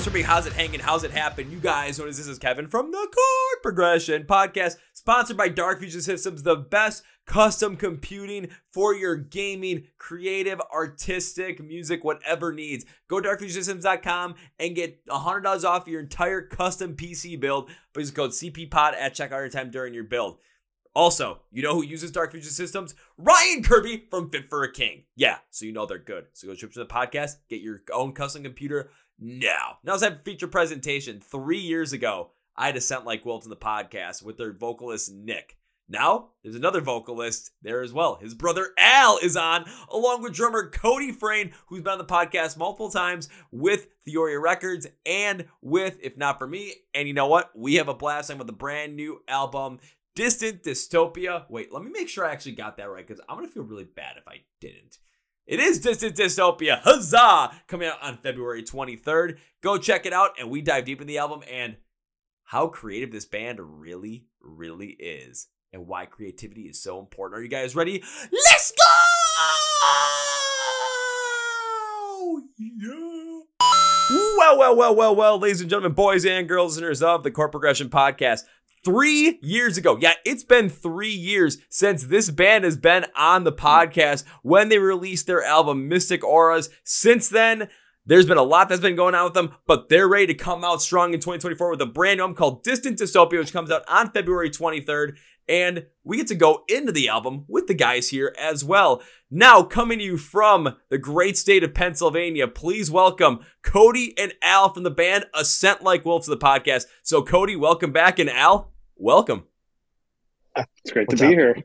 What's up, how's it hanging? How's it happen? You guys notice this is Kevin from the Chord Progression Podcast, sponsored by Dark Fusion Systems, the best custom computing for your gaming, creative, artistic, music, whatever needs. Go to darkfusionsystems.com and get $100 off your entire custom PC build. Please code CPPOD at checkout anytime during your build. Also, you know who uses Dark Fusion Systems? Ryan Kirby from Fit for a King. Yeah, so you know they're good. So go trip to the podcast, get your own custom computer now. Now it's that feature presentation. Three years ago, I had a Scent Like in the podcast with their vocalist Nick. Now, there's another vocalist there as well. His brother Al is on, along with drummer Cody Frayne, who's been on the podcast multiple times with Theoria Records and with If Not For Me. And you know what? We have a blast time with a brand new album, Distant Dystopia. Wait, let me make sure I actually got that right because I'm going to feel really bad if I didn't. It is Distant Dystopia, huzzah! Coming out on February 23rd. Go check it out, and we dive deep in the album and how creative this band really, really is and why creativity is so important. Are you guys ready? Let's go! Yeah. Well, well, well, well, well, ladies and gentlemen, boys and girls, listeners of the Chord Progression Podcast. Three years ago. Yeah, it's been three years since this band has been on the podcast when they released their album Mystic Auras. Since then, there's been a lot that's been going on with them, but they're ready to come out strong in 2024 with a brand new album called Distant Dystopia, which comes out on February 23rd. And we get to go into the album with the guys here as well. Now, coming to you from the great state of Pennsylvania, please welcome Cody and Al from the band A Scent Like Wolves to the podcast. So, Cody, welcome back, and Al, welcome. It's great What's to be up? here.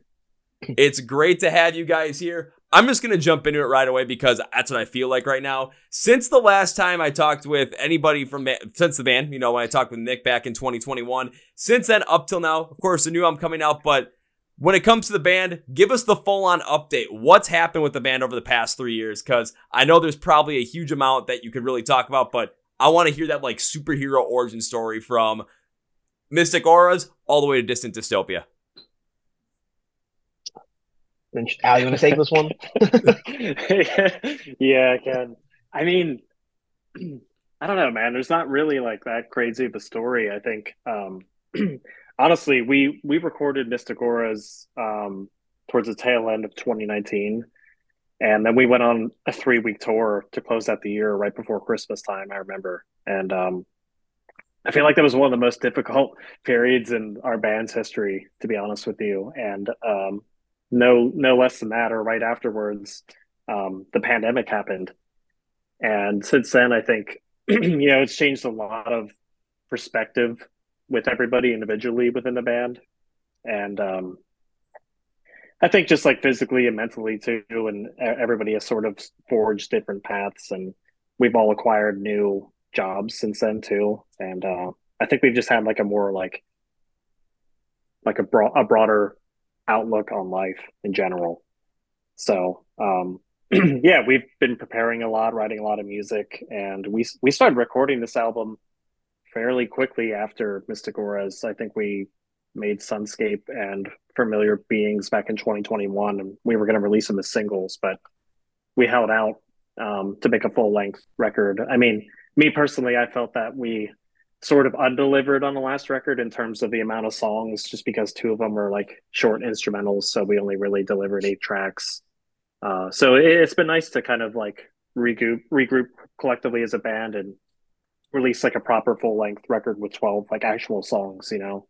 It's great to have you guys here. I'm just going to jump into it right away because that's what I feel like right now. Since the last time I talked with anybody from since the band, you know, when I talked with Nick back in 2021, since then up till now, of course, the new album coming out, but when it comes to the band, give us the full on update. What's happened with the band over the past three years? Because I know there's probably a huge amount that you could really talk about, but I want to hear that like superhero origin story from Mystic Auras all the way to Distant Dystopia. Al, you want to take this one? yeah, I can. I mean, I don't know, man. There's not really like that crazy of a story. I think, um, honestly, we we recorded Auras um, towards the tail end of 2019, and then we went on a three week tour to close out the year right before Christmas time. I remember, and um, I feel like that was one of the most difficult periods in our band's history, to be honest with you. And um, no no less than that or right afterwards um, the pandemic happened. And since then i think you know it's changed a lot of perspective with everybody individually within the band. And um, i think just like physically and mentally too and everybody has sort of forged different paths and we've all acquired new jobs since then too. And uh, i think we've just had like a more like like a, a broader outlook on life in general. So, um, yeah, we've been preparing a lot, writing a lot of music, and we we started recording this album fairly quickly after Mystic Auras. I think we made Sunscape and Familiar Beings back in 2021, and we were going to release them as singles, but we held out um, to make a full length record. I mean, me personally, I felt that we sort of undelivered on the last record in terms of the amount of songs, just because two of them were like short instrumentals. So we only really delivered eight tracks. Uh, so it, has been nice to kind of like regroup, regroup collectively as a band and release like a proper full length record with 12 like actual songs, you know?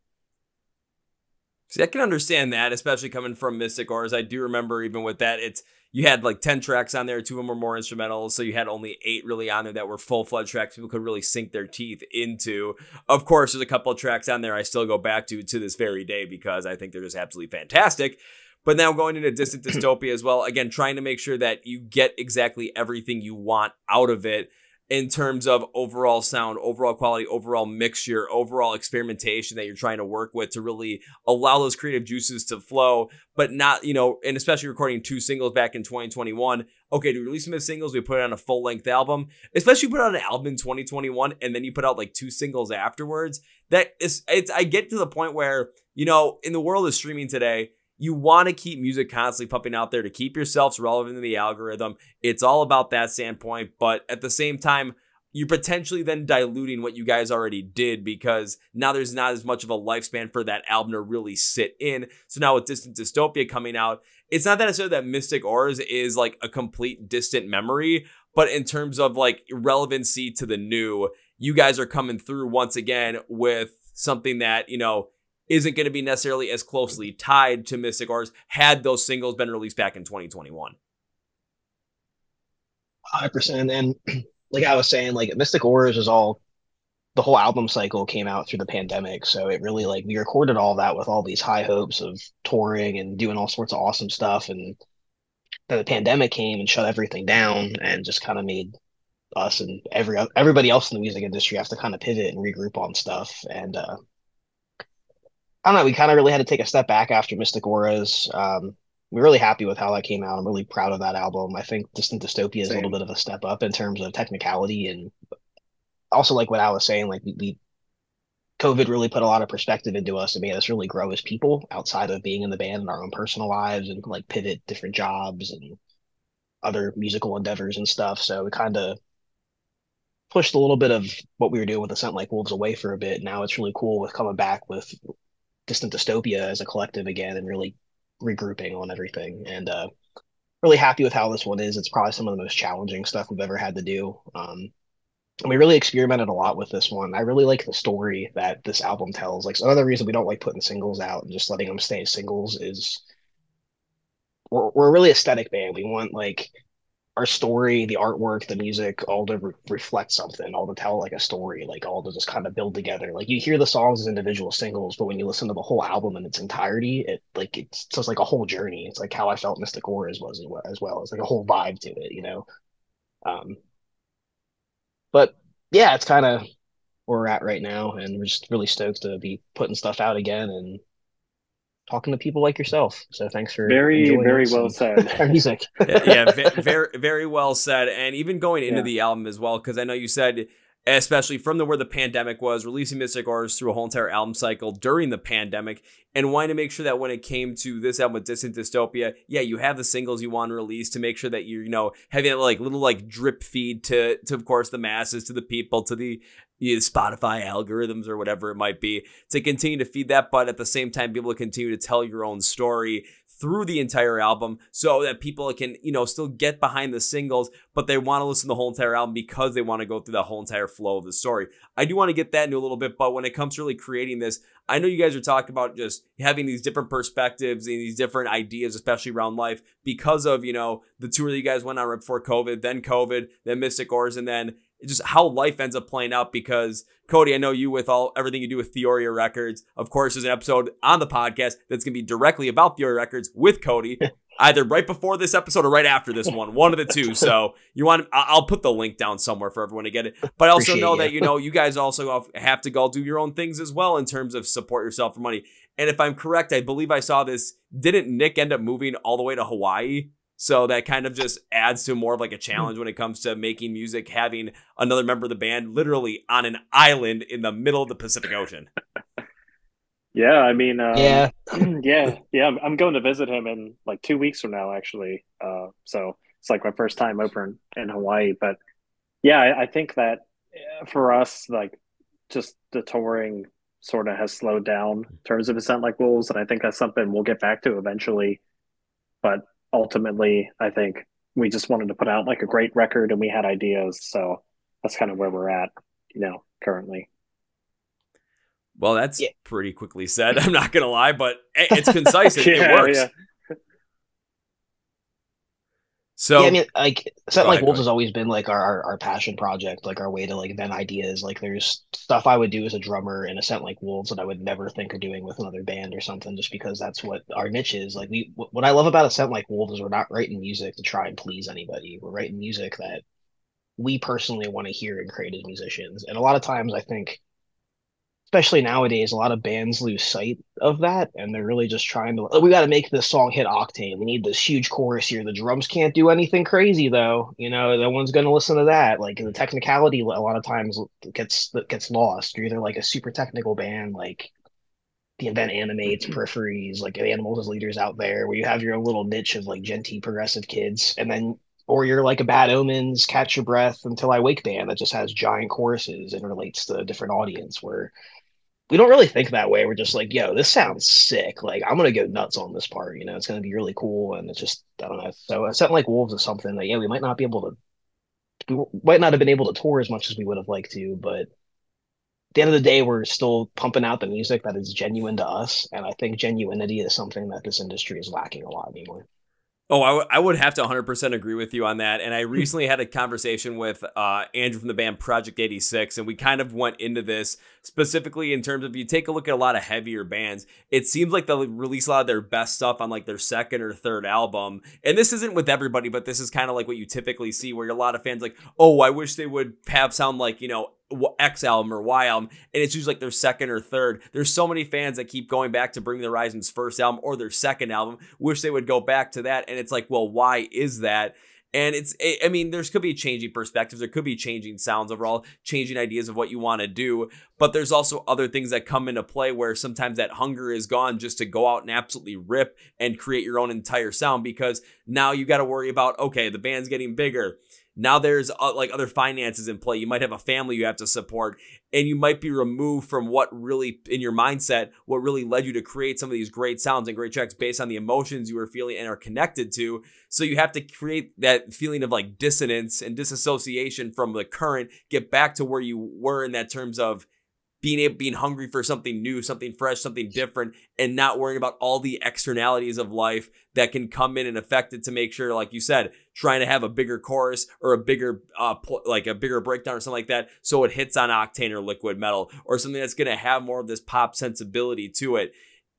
See, I can understand that, especially coming from Mystic Auras. I do remember even with that, it's you had like 10 tracks on there, two of them were more instrumentals. So you had only eight really on there that were full fledged tracks people could really sink their teeth into. Of course, there's a couple of tracks on there I still go back to to this very day because I think they're just absolutely fantastic. But now going into Distant Dystopia as well, again, trying to make sure that you get exactly everything you want out of it in terms of overall sound, overall quality, overall mixture, overall experimentation that you're trying to work with to really allow those creative juices to flow, but not, you know, and especially recording two singles back in 2021. Okay, to release them as singles, we put it on a full length album, especially put out an album in 2021 and then you put out like two singles afterwards. That is, it's, I get to the point where, you know, in the world of streaming today, you want to keep music constantly pumping out there to keep yourselves relevant in the algorithm. It's all about that standpoint. But at the same time, you're potentially then diluting what you guys already did because now there's not as much of a lifespan for that album to really sit in. So now with Distant Dystopia coming out, it's not that necessarily that Mystic Auras is like a complete distant memory, but in terms of like relevancy to the new, you guys are coming through once again with something that, you know, isn't going to be necessarily as closely tied to Mystic Auras had those singles been released back in 2021. 100%. And like I was saying, like Mystic Auras is all the whole album cycle came out through the pandemic. So it really like we recorded all that with all these high hopes of touring and doing all sorts of awesome stuff. And then the pandemic came and shut everything down and just kind of made us and every everybody else in the music industry have to kind of pivot and regroup on stuff. And uh I don't know, we kind of really had to take a step back after Mystic Auras. Um, we're really happy with how that came out. I'm really proud of that album. I think Distant Dystopia is Same. a little bit of a step up in terms of technicality and also like what I was saying, like we, we COVID really put a lot of perspective into us and made us really grow as people outside of being in the band and our own personal lives and like pivot different jobs and other musical endeavors and stuff. So we kind of pushed a little bit of what we were doing with the Scent Like Wolves away for a bit. Now it's really cool with coming back with Distant Dystopia as a collective again and really regrouping on everything and uh, really happy with how this one is. It's probably some of the most challenging stuff we've ever had to do. Um, and we really experimented a lot with this one. I really like the story that this album tells. Like, so another reason we don't like putting singles out and just letting them stay as singles is we're, we're a really aesthetic band. We want like our story, the artwork, the music, all to re- reflect something, all to tell like a story, like all to just kind of build together. Like you hear the songs as individual singles, but when you listen to the whole album in its entirety, it like it's just like a whole journey. It's like how I felt Mystic Auras was as well. It's like a whole vibe to it, you know. Um, but yeah, it's kind of where we're at right now, and we're just really stoked to be putting stuff out again and talking to people like yourself. So thanks for very very well said. music. yeah, yeah, very very well said, and even going into yeah. the album as well, because I know you said especially from the where the pandemic was, releasing Mystic Auras through a whole entire album cycle during the pandemic, and wanting to make sure that when it came to this album with Distant Dystopia, yeah, you have the singles you want to release to make sure that you're, you know, having that like little like drip feed to to of course the masses, to the people, to the you know, Spotify algorithms or whatever it might be, to continue to feed that, but at the same time be able to continue to tell your own story through the entire album so that people can, you know, still get behind the singles, but they want to listen to the whole entire album because they want to go through the whole entire flow of the story. I do want to get that into a little bit, but when it comes to really creating this, I know you guys are talking about just having these different perspectives and these different ideas, especially around life, because of, you know, the tour that you guys went on right before COVID, then COVID, then Mystic Auras, and then just how life ends up playing out because Cody, I know you with all everything you do with Theoria Records. Of course, there's an episode on the podcast that's gonna be directly about Theoria Records with Cody, either right before this episode or right after this one, one of the two. So you want I'll put the link down somewhere for everyone to get it. But I also Appreciate know you. that you know you guys also have to go do your own things as well in terms of support yourself for money. And if I'm correct, I believe I saw this. Didn't Nick end up moving all the way to Hawaii so that kind of just adds to more of like a challenge when it comes to making music, having another member of the band literally on an island in the middle of the Pacific Ocean. Yeah, I mean, um, yeah, yeah, yeah. I'm going to visit him in like two weeks from now, actually. Uh, so it's like my first time over in, in Hawaii. But yeah, I, I think that uh, for us, like, just the touring sort of has slowed down in terms of A Scent Like Wolves, and I think that's something we'll get back to eventually. But ultimately, I think we just wanted to put out like a great record and we had ideas. So that's kind of where we're at, you know, currently. Well, that's yeah. pretty quickly said. I'm not gonna lie, but eh, it's concise. It, yeah, it works. Yeah. So yeah, I mean, like Set Like Wolves has always been like our, our, our passion project, like our way to like vent ideas. Like there's stuff I would do as a drummer in A Scent Like Wolves that I would never think of doing with another band or something, just because that's what our niche is. Like we, what I love about A Scent Like Wolves is we're not writing music to try and please anybody. We're writing music that we personally want to hear and create as musicians. And a lot of times, I think especially nowadays, a lot of bands lose sight of that, and they're really just trying to. Oh, we got to make this song hit octane. We need this huge chorus here. The drums can't do anything crazy though. You know, no one's going to listen to that. Like the technicality, a lot of times gets gets lost. You're either like a super technical band, like the event animates mm-hmm. peripheries, like animals as leaders out there, where you have your own little niche of like djenty progressive kids, and then or you're like a Bad Omens, Catch Your Breath Until I Wake band that just has giant choruses and relates to a different audience. Where we don't really think that way. We're just like, yo, this sounds sick. Like I'm gonna go nuts on this part. You know, it's gonna be really cool, and it's just I don't know. So something like Wolves is something that yeah, we might not be able to. We might not have been able to tour as much as we would have liked to, but at the end of the day, we're still pumping out the music that is genuine to us, and I think genuinity is something that this industry is lacking a lot anymore. Oh, I, w- I would have to 100% agree with you on that. And I recently had a conversation with uh, Andrew from the band Project 86, and we kind of went into this specifically in terms of you take a look at a lot of heavier bands. It seems like they'll release a lot of their best stuff on like their second or third album. And this isn't with everybody, but this is kind of like what you typically see where a lot of fans like, oh, I wish they would have sound like, you know, X album or Y album, and it's usually like their second or third. There's so many fans that keep going back to Bring the Horizon's first album or their second album. Wish they would go back to that, and it's like, well, why is that? And it's, I mean, there's could be changing perspectives. There could be changing sounds overall, changing ideas of what you want to do. But there's also other things that come into play where sometimes that hunger is gone just to go out and absolutely rip and create your own entire sound because now you got to worry about, okay, the band's getting bigger now there's uh, like other finances in play. You might have a family you have to support, and you might be removed from what really, in your mindset, what really led you to create some of these great sounds and great tracks based on the emotions you were feeling and are connected to. So you have to create that feeling of like dissonance and disassociation from the current, get back to where you were in that terms of being able, being hungry for something new, something fresh, something different, and not worrying about all the externalities of life that can come in and affect it to make sure, like you said, trying to have a bigger chorus or a bigger, uh, pl- like a bigger breakdown or something like that, so it hits on octane or liquid metal or something that's going to have more of this pop sensibility to it.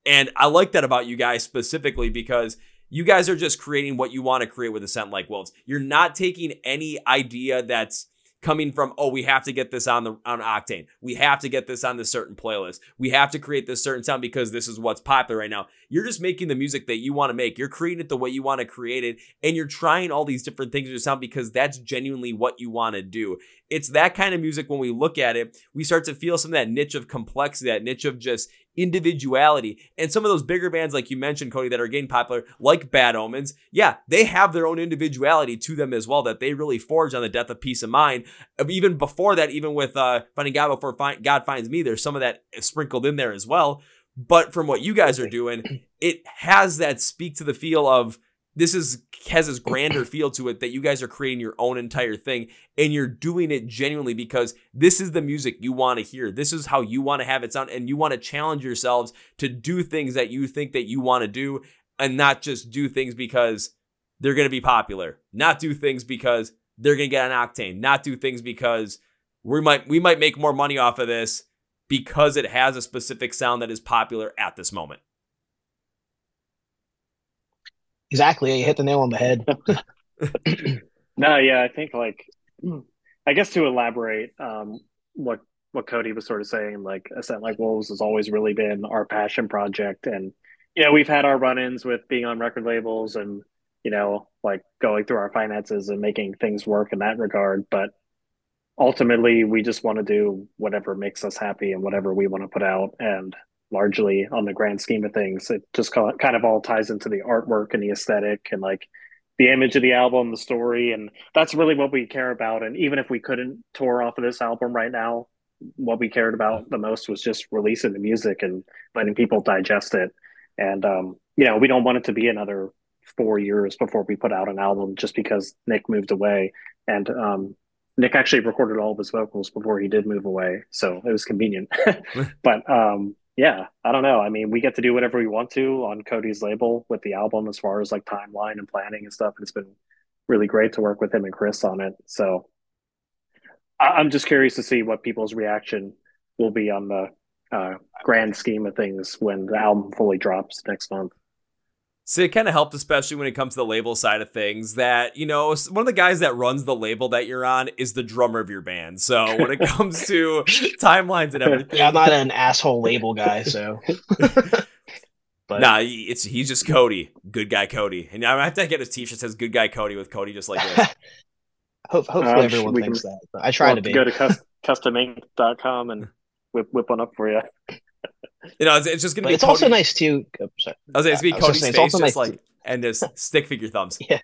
And I like that about you guys specifically because you guys are just creating what you want to create with a scent like Wolves. You're not taking any idea that's coming from oh we have to get this on the on octane. We have to get this on this certain playlist. We have to create this certain sound because this is what's popular right now. You're just making the music that you want to make. You're creating it the way you want to create it and you're trying all these different things with sound because that's genuinely what you want to do. It's that kind of music when we look at it we start to feel some of that niche of complexity that niche of just individuality. And some of those bigger bands, like you mentioned, Cody, that are getting popular, like Bad Omens, yeah, they have their own individuality to them as well that they really forged on the Death of Peace of Mind. Even before that, even with uh, Finding God Before God Finds Me, there's some of that sprinkled in there as well. But from what you guys are doing, it has that speak to the feel of this is has this grander feel to it that you guys are creating your own entire thing and you're doing it genuinely because this is the music you want to hear. This is how you want to have it sound and you want to challenge yourselves to do things that you think that you want to do and not just do things because they're going to be popular. Not do things because they're going to get an octane. Not do things because we might we might make more money off of this because it has a specific sound that is popular at this moment. Exactly. You hit the nail on the head. no, yeah, I think like I guess to elaborate um, what what Cody was sort of saying, like A Scent Like Wolves has always really been our passion project, and you know we've had our run-ins with being on record labels and you know like going through our finances and making things work in that regard, but ultimately we just want to do whatever makes us happy and whatever we want to put out and largely on the grand scheme of things. It just kind of all ties into the artwork and the aesthetic and like the image of the album, the story, and that's really what we care about. And even if we couldn't tour off of this album right now, what we cared about the most was just releasing the music and letting people digest it. And um, you know, we don't want it to be another four years before we put out an album just because Nick moved away. And um, Nick actually recorded all of his vocals before he did move away, so it was convenient. but um, yeah, I don't know. I mean, we get to do whatever we want to on Cody's label with the album as far as like timeline and planning and stuff. And it's been really great to work with him and Chris on it. So I- am just curious to see what people's reaction will be on the uh, grand scheme of things when the album fully drops next month. So it kind of helped, especially when it comes to the label side of things, that, you know, one of the guys that runs the label that you're on is the drummer of your band. So when it comes to timelines and everything. Yeah, I'm not an asshole label guy, so. but nah, it's he's just Cody, good guy Cody, and I have to get a T-shirt says "Good guy Cody" with Cody just like this. Hope, hopefully, uh, everyone thinks can, that. I try to be. Go to customink.com and whip whip one up for you. You know, it's, it's just gonna but be. It's Cody. also nice too. Oh, I was saying, it's gonna be Cody's face, just nice like, and just stick figure thumbs. Yeah.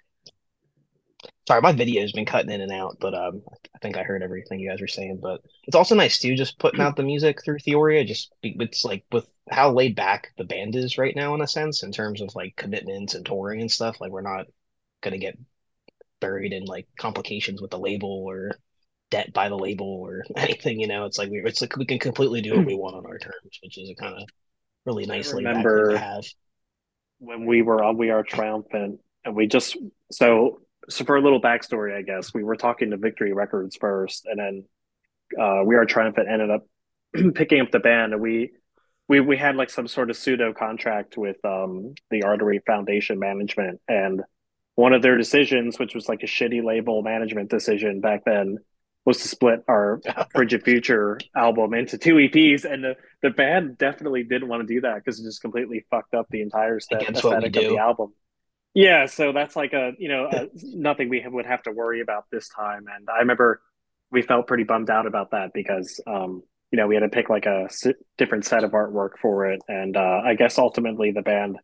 Sorry, my video has been cutting in and out, but um, I think I heard everything you guys were saying. But it's also nice too, just putting out the music through Theoria. Just be, it's like with how laid back the band is right now, in a sense, in terms of like commitments and touring and stuff. Like we're not gonna get buried in like complications with the label or debt by the label or anything. You know, it's like we it's like we can completely do what we want on our terms, which is a kind of really nice thing remember- to have. when we were on We Are Triumphant, and we just so so for a little backstory, I guess we were talking to Victory Records first, and then uh, We Are Triumphant ended up picking up the band, and we we we had like some sort of pseudo contract with um, the Artery Foundation management, and one of their decisions, which was like a shitty label management decision back then, was to split our Frigid Future album into two EPs, and the, the band definitely didn't want to do that because it just completely fucked up the entire aesthetic Against what we aesthetic of the album. Yeah, so that's like a you know a, nothing we would have to worry about this time, and I remember we felt pretty bummed out about that because um you know we had to pick like a s- different set of artwork for it, and uh, I guess ultimately the band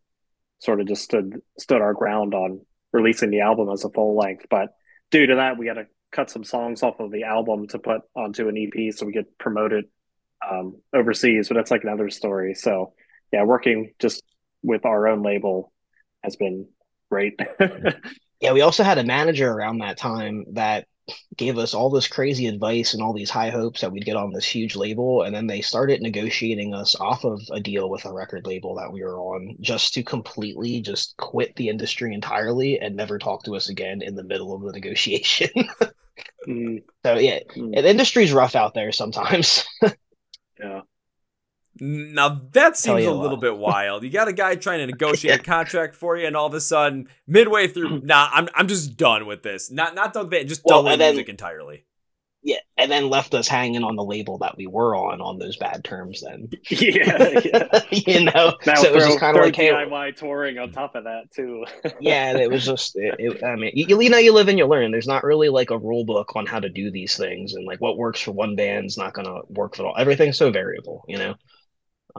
sort of just stood stood our ground on releasing the album as a full length, but due to that we had to cut some songs off of the album to put onto an EP so we could promote it um, overseas. But that's like another story. So yeah, working just with our own label has been great. Yeah, we also had a manager around that time that gave us all this crazy advice and all these high hopes that we'd get on this huge label. And then they started negotiating us off of a deal with a record label that we were on just to completely just quit the industry entirely and never talk to us again in the middle of the negotiation. Mm, so yeah, mm, the industry's rough out there sometimes. yeah. Now that seems a little bit wild. You got a guy trying to negotiate a contract for you, and all of a sudden, midway through, nah, I'm I'm just done with this. Not not done with it, just Well, done with and then- music entirely. yeah, and then left us hanging on the label that we were on on those bad terms. Then Yeah, yeah. you know, Now so it was throw, just kind of like, hey, DIY touring on top of that too. yeah, and it was just, it, it- I mean, you, you know, you live and you learn. There's not really like a rule book on how to do these things, and like what works for one band's not gonna work for all. Everything's so variable, you know.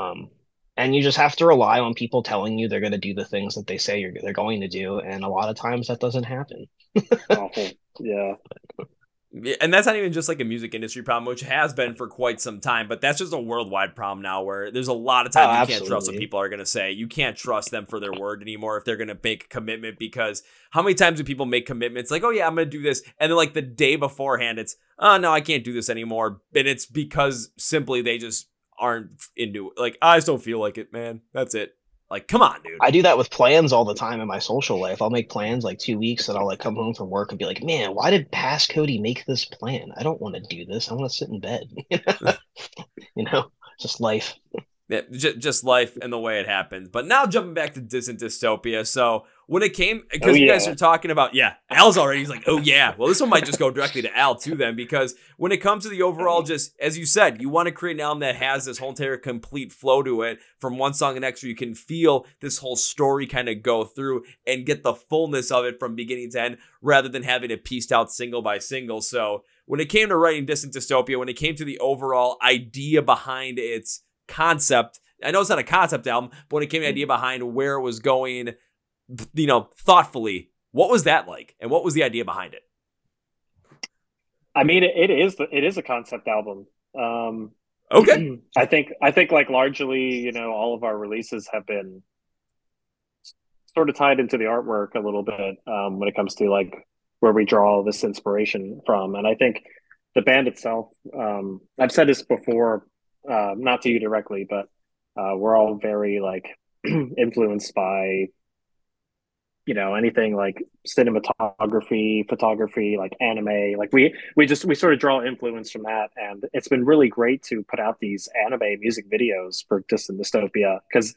Um, and you just have to rely on people telling you they're gonna do the things that they say you're they're going to do, and a lot of times that doesn't happen. Awful. Yeah. Yeah, And that's not even just like a music industry problem, which has been for quite some time, but that's just a worldwide problem now where there's a lot of times Oh, you can't trust what people are going to say. You can't trust them for their word anymore if they're going to make a commitment because how many times do people make commitments like, oh yeah, I'm going to do this. And then like the day beforehand, it's, oh no, I can't do this anymore. And it's because simply they just aren't into it. Like, I just don't feel like it, man. That's it. Like, come on, dude. I do that with plans all the time in my social life. I'll make plans like two weeks, and I'll like come home from work and be like, "Man, why did past Cody make this plan? I don't want to do this. I want to sit in bed." you know, just life. Yeah, just, just life and the way it happens. But now jumping back to Distant Dystopia. So when it came, because Oh, you guys are talking about, yeah, Al's already, he's like, oh yeah. Well, this one might just go directly to Al too then, because when it comes to the overall, just as you said, you want to create an album that has this whole entire complete flow to it from one song to next, where you can feel this whole story kind of go through and get the fullness of it from beginning to end, rather than having it pieced out single by single. So when it came to writing Distant Dystopia, when it came to the overall idea behind its concept. I know it's not a concept album, but when it came to the idea behind where it was going, you know, thoughtfully, what was that like? And what was the idea behind it? I mean, it, is it is a concept album. Um, Okay. I think I think like largely, you know, all of our releases have been sort of tied into the artwork a little bit um, when it comes to like where we draw this inspiration from. And I think the band itself, um, I've said this before, uh, not to you directly, but uh, we're all very like influenced by you know anything like cinematography photography like anime like we we just we sort of draw influence from that. And it's been really great to put out these anime music videos for distant dystopia because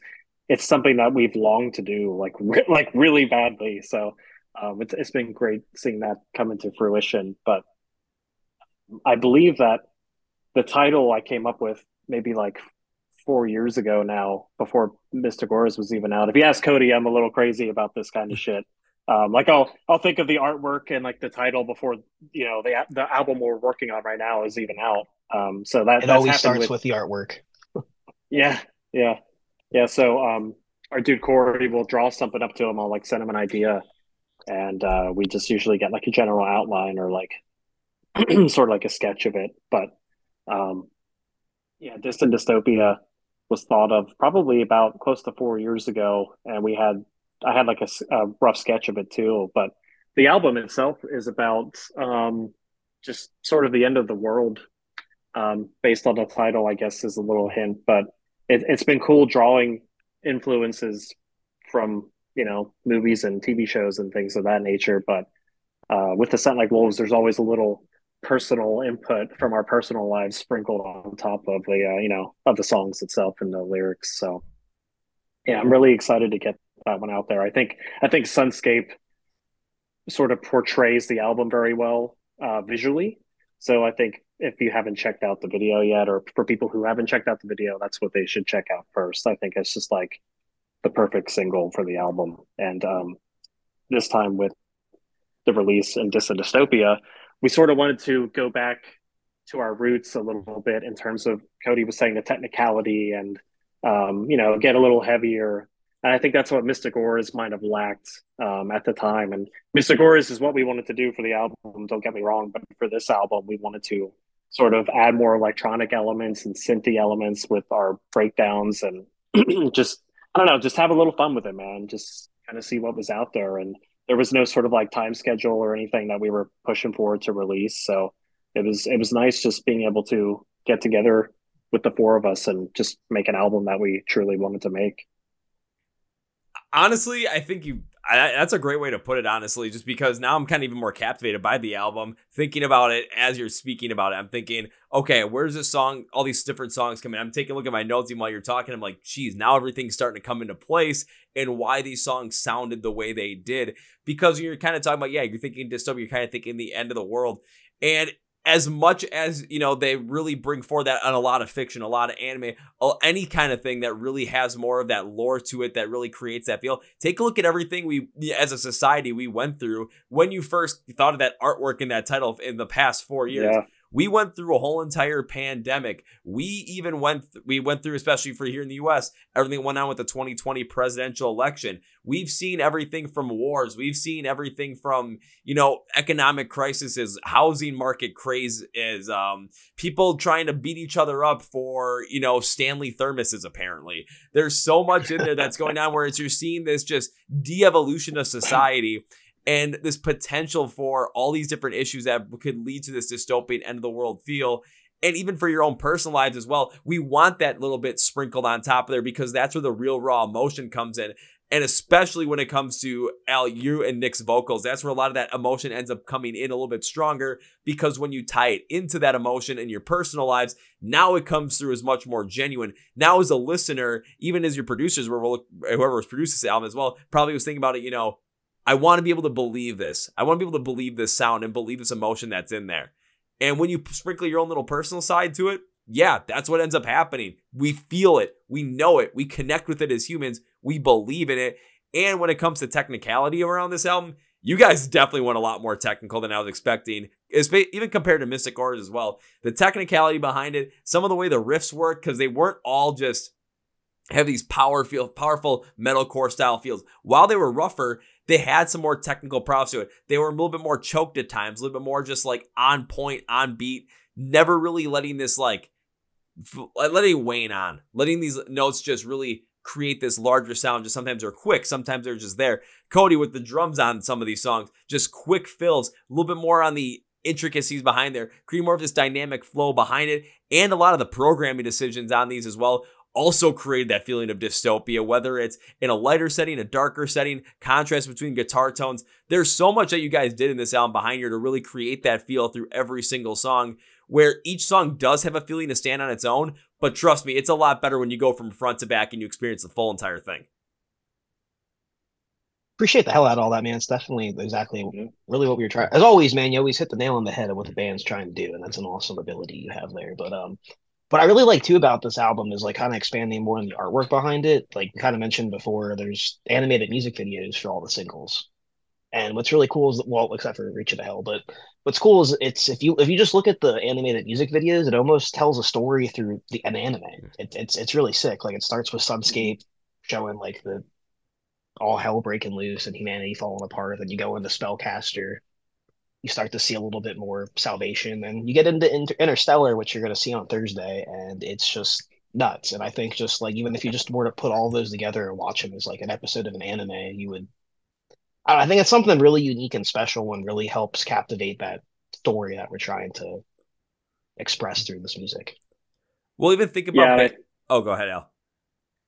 it's something that we've longed to do like re- like really badly. So um, it's, it's been great seeing that come into fruition. But i believe that the title i came up with maybe like four years ago now, before Mystic Auras was even out. If you ask Cody, I'm a little crazy about this kind of shit. Um, like I'll I'll think of the artwork and like the title before you know the the album we're working on right now is even out. Um, so that It always starts with, with the artwork. yeah yeah yeah. So um, our dude Corey will draw something up to him. I'll like send him an idea, and uh, we just usually get like a general outline or like sort of like a sketch of it. But um, yeah, Distant Dystopia was thought of probably about close to four years ago, and we had I had like a, a rough sketch of it too. But the album itself is about um, just sort of the end of the world, um, based on the title. I guess is a little hint, but it, it's been cool drawing influences from you know movies and TV shows and things of that nature. But uh, with the Scent Like Wolves, there's always a little personal input from our personal lives sprinkled on top of the uh, you know of the songs itself and the lyrics. So yeah, I'm really excited to get that one out there. I think I think Sunscape sort of portrays the album very well uh, visually. So I think if you haven't checked out the video yet, or for people who haven't checked out the video, that's what they should check out first. I think it's just like the perfect single for the album. And um, this time with the release in Distant Dystopia, we sort of wanted to go back to our roots a little bit in terms of Cody was saying the technicality and um, you know get a little heavier. And I think that's what Mystic Auras might have lacked um, at the time. And Mystic Auras is what we wanted to do for the album. Don't get me wrong, but for this album, we wanted to sort of add more electronic elements and synthy elements with our breakdowns and just I don't know, just have a little fun with it, man. Just kind of see what was out there and there was no sort of like time schedule or anything that we were pushing forward to release. So it was it was nice just being able to get together with the four of us and just make an album that we truly wanted to make. Honestly, I think you I, that's a great way to put it, honestly, just because now I'm kind of even more captivated by the album. Thinking about it as you're speaking about it, I'm thinking, okay, where's this song? All these different songs coming. I'm taking a look at my notes even while you're talking. I'm like, geez, now everything's starting to come into place and why these songs sounded the way they did. Because you're kind of talking about, yeah, you're thinking dystopia, you're kind of thinking the end of the world. And as much as you know they really bring forth that on a lot of fiction a lot of anime any kind of thing that really has more of that lore to it that really creates that feel take a look at everything we as a society we went through when you first thought of that artwork in that title in the past four years yeah. We went through a whole entire pandemic. We even went th- we went through, especially for here in the U.S., everything went on with the 2020 presidential election. We've seen everything from wars. We've seen everything from you know economic crises, housing market craze, is um, people trying to beat each other up for you know Stanley thermoses. Apparently, there's so much in there that's going on where it's you're seeing this just de-evolution of society and this potential for all these different issues that could lead to this dystopian end of the world feel and even for your own personal lives as well we want that little bit sprinkled on top of there because that's where the real raw emotion comes in and especially when it comes to Al, you and Nick's vocals, that's where a lot of that emotion ends up coming in a little bit stronger because when you tie it into that emotion in your personal lives, now it comes through as much more genuine. Now, as a listener, even as your producers whoever was producing this album as well, probably was thinking about it, you know, I want to be able to believe this. I want to be able to believe this sound and believe this emotion that's in there. And when you sprinkle your own little personal side to it, yeah, that's what ends up happening. We feel it, we know it, we connect with it as humans, we believe in it. And when it comes to technicality around this album, you guys definitely went a lot more technical than I was expecting, even compared to Mystic Auras as well. The technicality behind it, some of the way the riffs work, because they weren't all just have these power feel, powerful metalcore style feels. While they were rougher, they had some more technical prowess to it. They were a little bit more choked at times, a little bit more just like on point, on beat, never really letting this like letting wane on, letting these notes just really create this larger sound. Just sometimes they're quick, sometimes they're just there. Cody with the drums on some of these songs, just quick fills, a little bit more on the intricacies behind there, create more of this dynamic flow behind it, and a lot of the programming decisions on these as well also created that feeling of dystopia, whether it's in a lighter setting, a darker setting, contrast between guitar tones. There's so much that you guys did in this album behind here to really create that feel through every single song, where each song does have a feeling to stand on its own. But trust me, it's a lot better when you go from front to back and you experience the full entire thing. Appreciate the hell out of all that, man. It's definitely exactly really what we were trying. As always, man, you always hit the nail on the head of what the band's trying to do, and that's an awesome ability you have there. But um, what I really like too about this album is like kind of expanding more on the artwork behind it. Like mm-hmm. kind of mentioned before, there's animated music videos for all the singles. And what's really cool is that, well, except for Reach of the Hell, but what's cool is it's if you if you just look at the animated music videos, it almost tells a story through the an anime. Mm-hmm. It, it's it's really sick. Like it starts with Sunscape mm-hmm. showing like the all hell breaking loose and humanity falling apart. Then you go into Spellcaster, you start to see a little bit more salvation, and you get into Inter- Interstellar, which you're going to see on Thursday, and it's just nuts. And I think just like even if you just were to put all those together and watch them as like an episode of an anime, you would. I think it's something really unique and special, and really helps captivate that story that we're trying to express through this music. We'll even think about. Yeah, oh, go ahead, Al.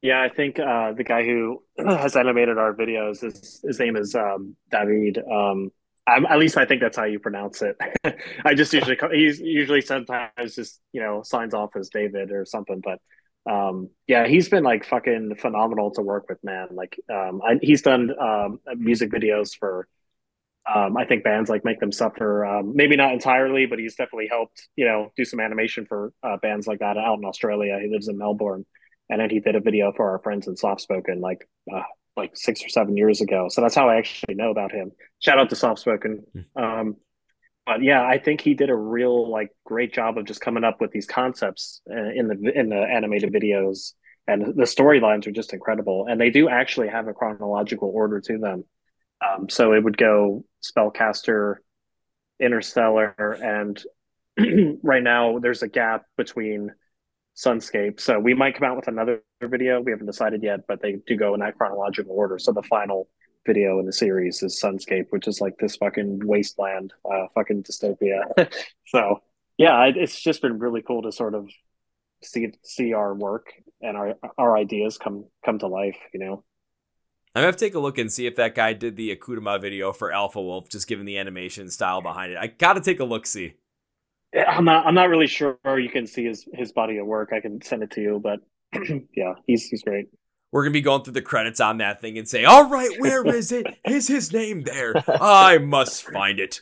Yeah, I think uh, the guy who has animated our videos, his, his name is um, David. Um, at least I think that's how you pronounce it. I just usually he's usually sometimes just you know signs off as David or something, but um, yeah, he's been like fucking phenomenal to work with, man. Like um, I, he's done um, music videos for um, I think bands like Make Them Suffer. Um, maybe not entirely, but he's definitely helped, you know, do some animation for uh, bands like that out in Australia. He lives in Melbourne, and then he did a video for our friends in Soft Spoken like uh, like six or seven years ago. So that's how I actually know about him. Shout out to Soft Spoken. Hmm. Um, but yeah, I think he did a real like great job of just coming up with these concepts uh, in the in the animated videos, and the storylines are just incredible. And they do actually have a chronological order to them. Um, so it would go Spellcaster, Interstellar, and right now there's a gap between Sunscape. So we might come out with another video. We haven't decided yet, but they do go in that chronological order. So the final video in the series is Sunscape, which is like this fucking wasteland, uh, fucking dystopia. so yeah, it's just been really cool to sort of see see our work and our our ideas come come to life. You know. I'm gonna have to take a look and see if that guy did the Akudama video for Alpha Wolf, just given the animation style behind it. I gotta take a look see. I'm not I'm not really sure you can see his his body of work. I can send it to you, but yeah, he's he's great. We're gonna be going through the credits on that thing and say, "All right, where is it? Is his name there? I must find it."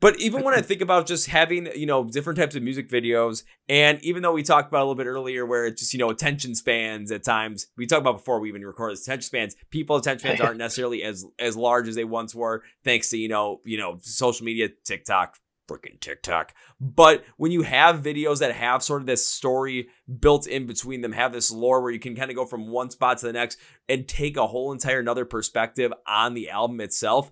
But even when I think about just having, you know, different types of music videos, and even though we talked about a little bit earlier where it's just, you know, attention spans at times, we talked about before we even recorded this, attention spans, people attention spans aren't necessarily as as large as they once were, thanks to, you know, you know, social media, TikTok, freaking TikTok. But when you have videos that have sort of this story built in between them, have this lore where you can kind of go from one spot to the next and take a whole entire another perspective on the album itself,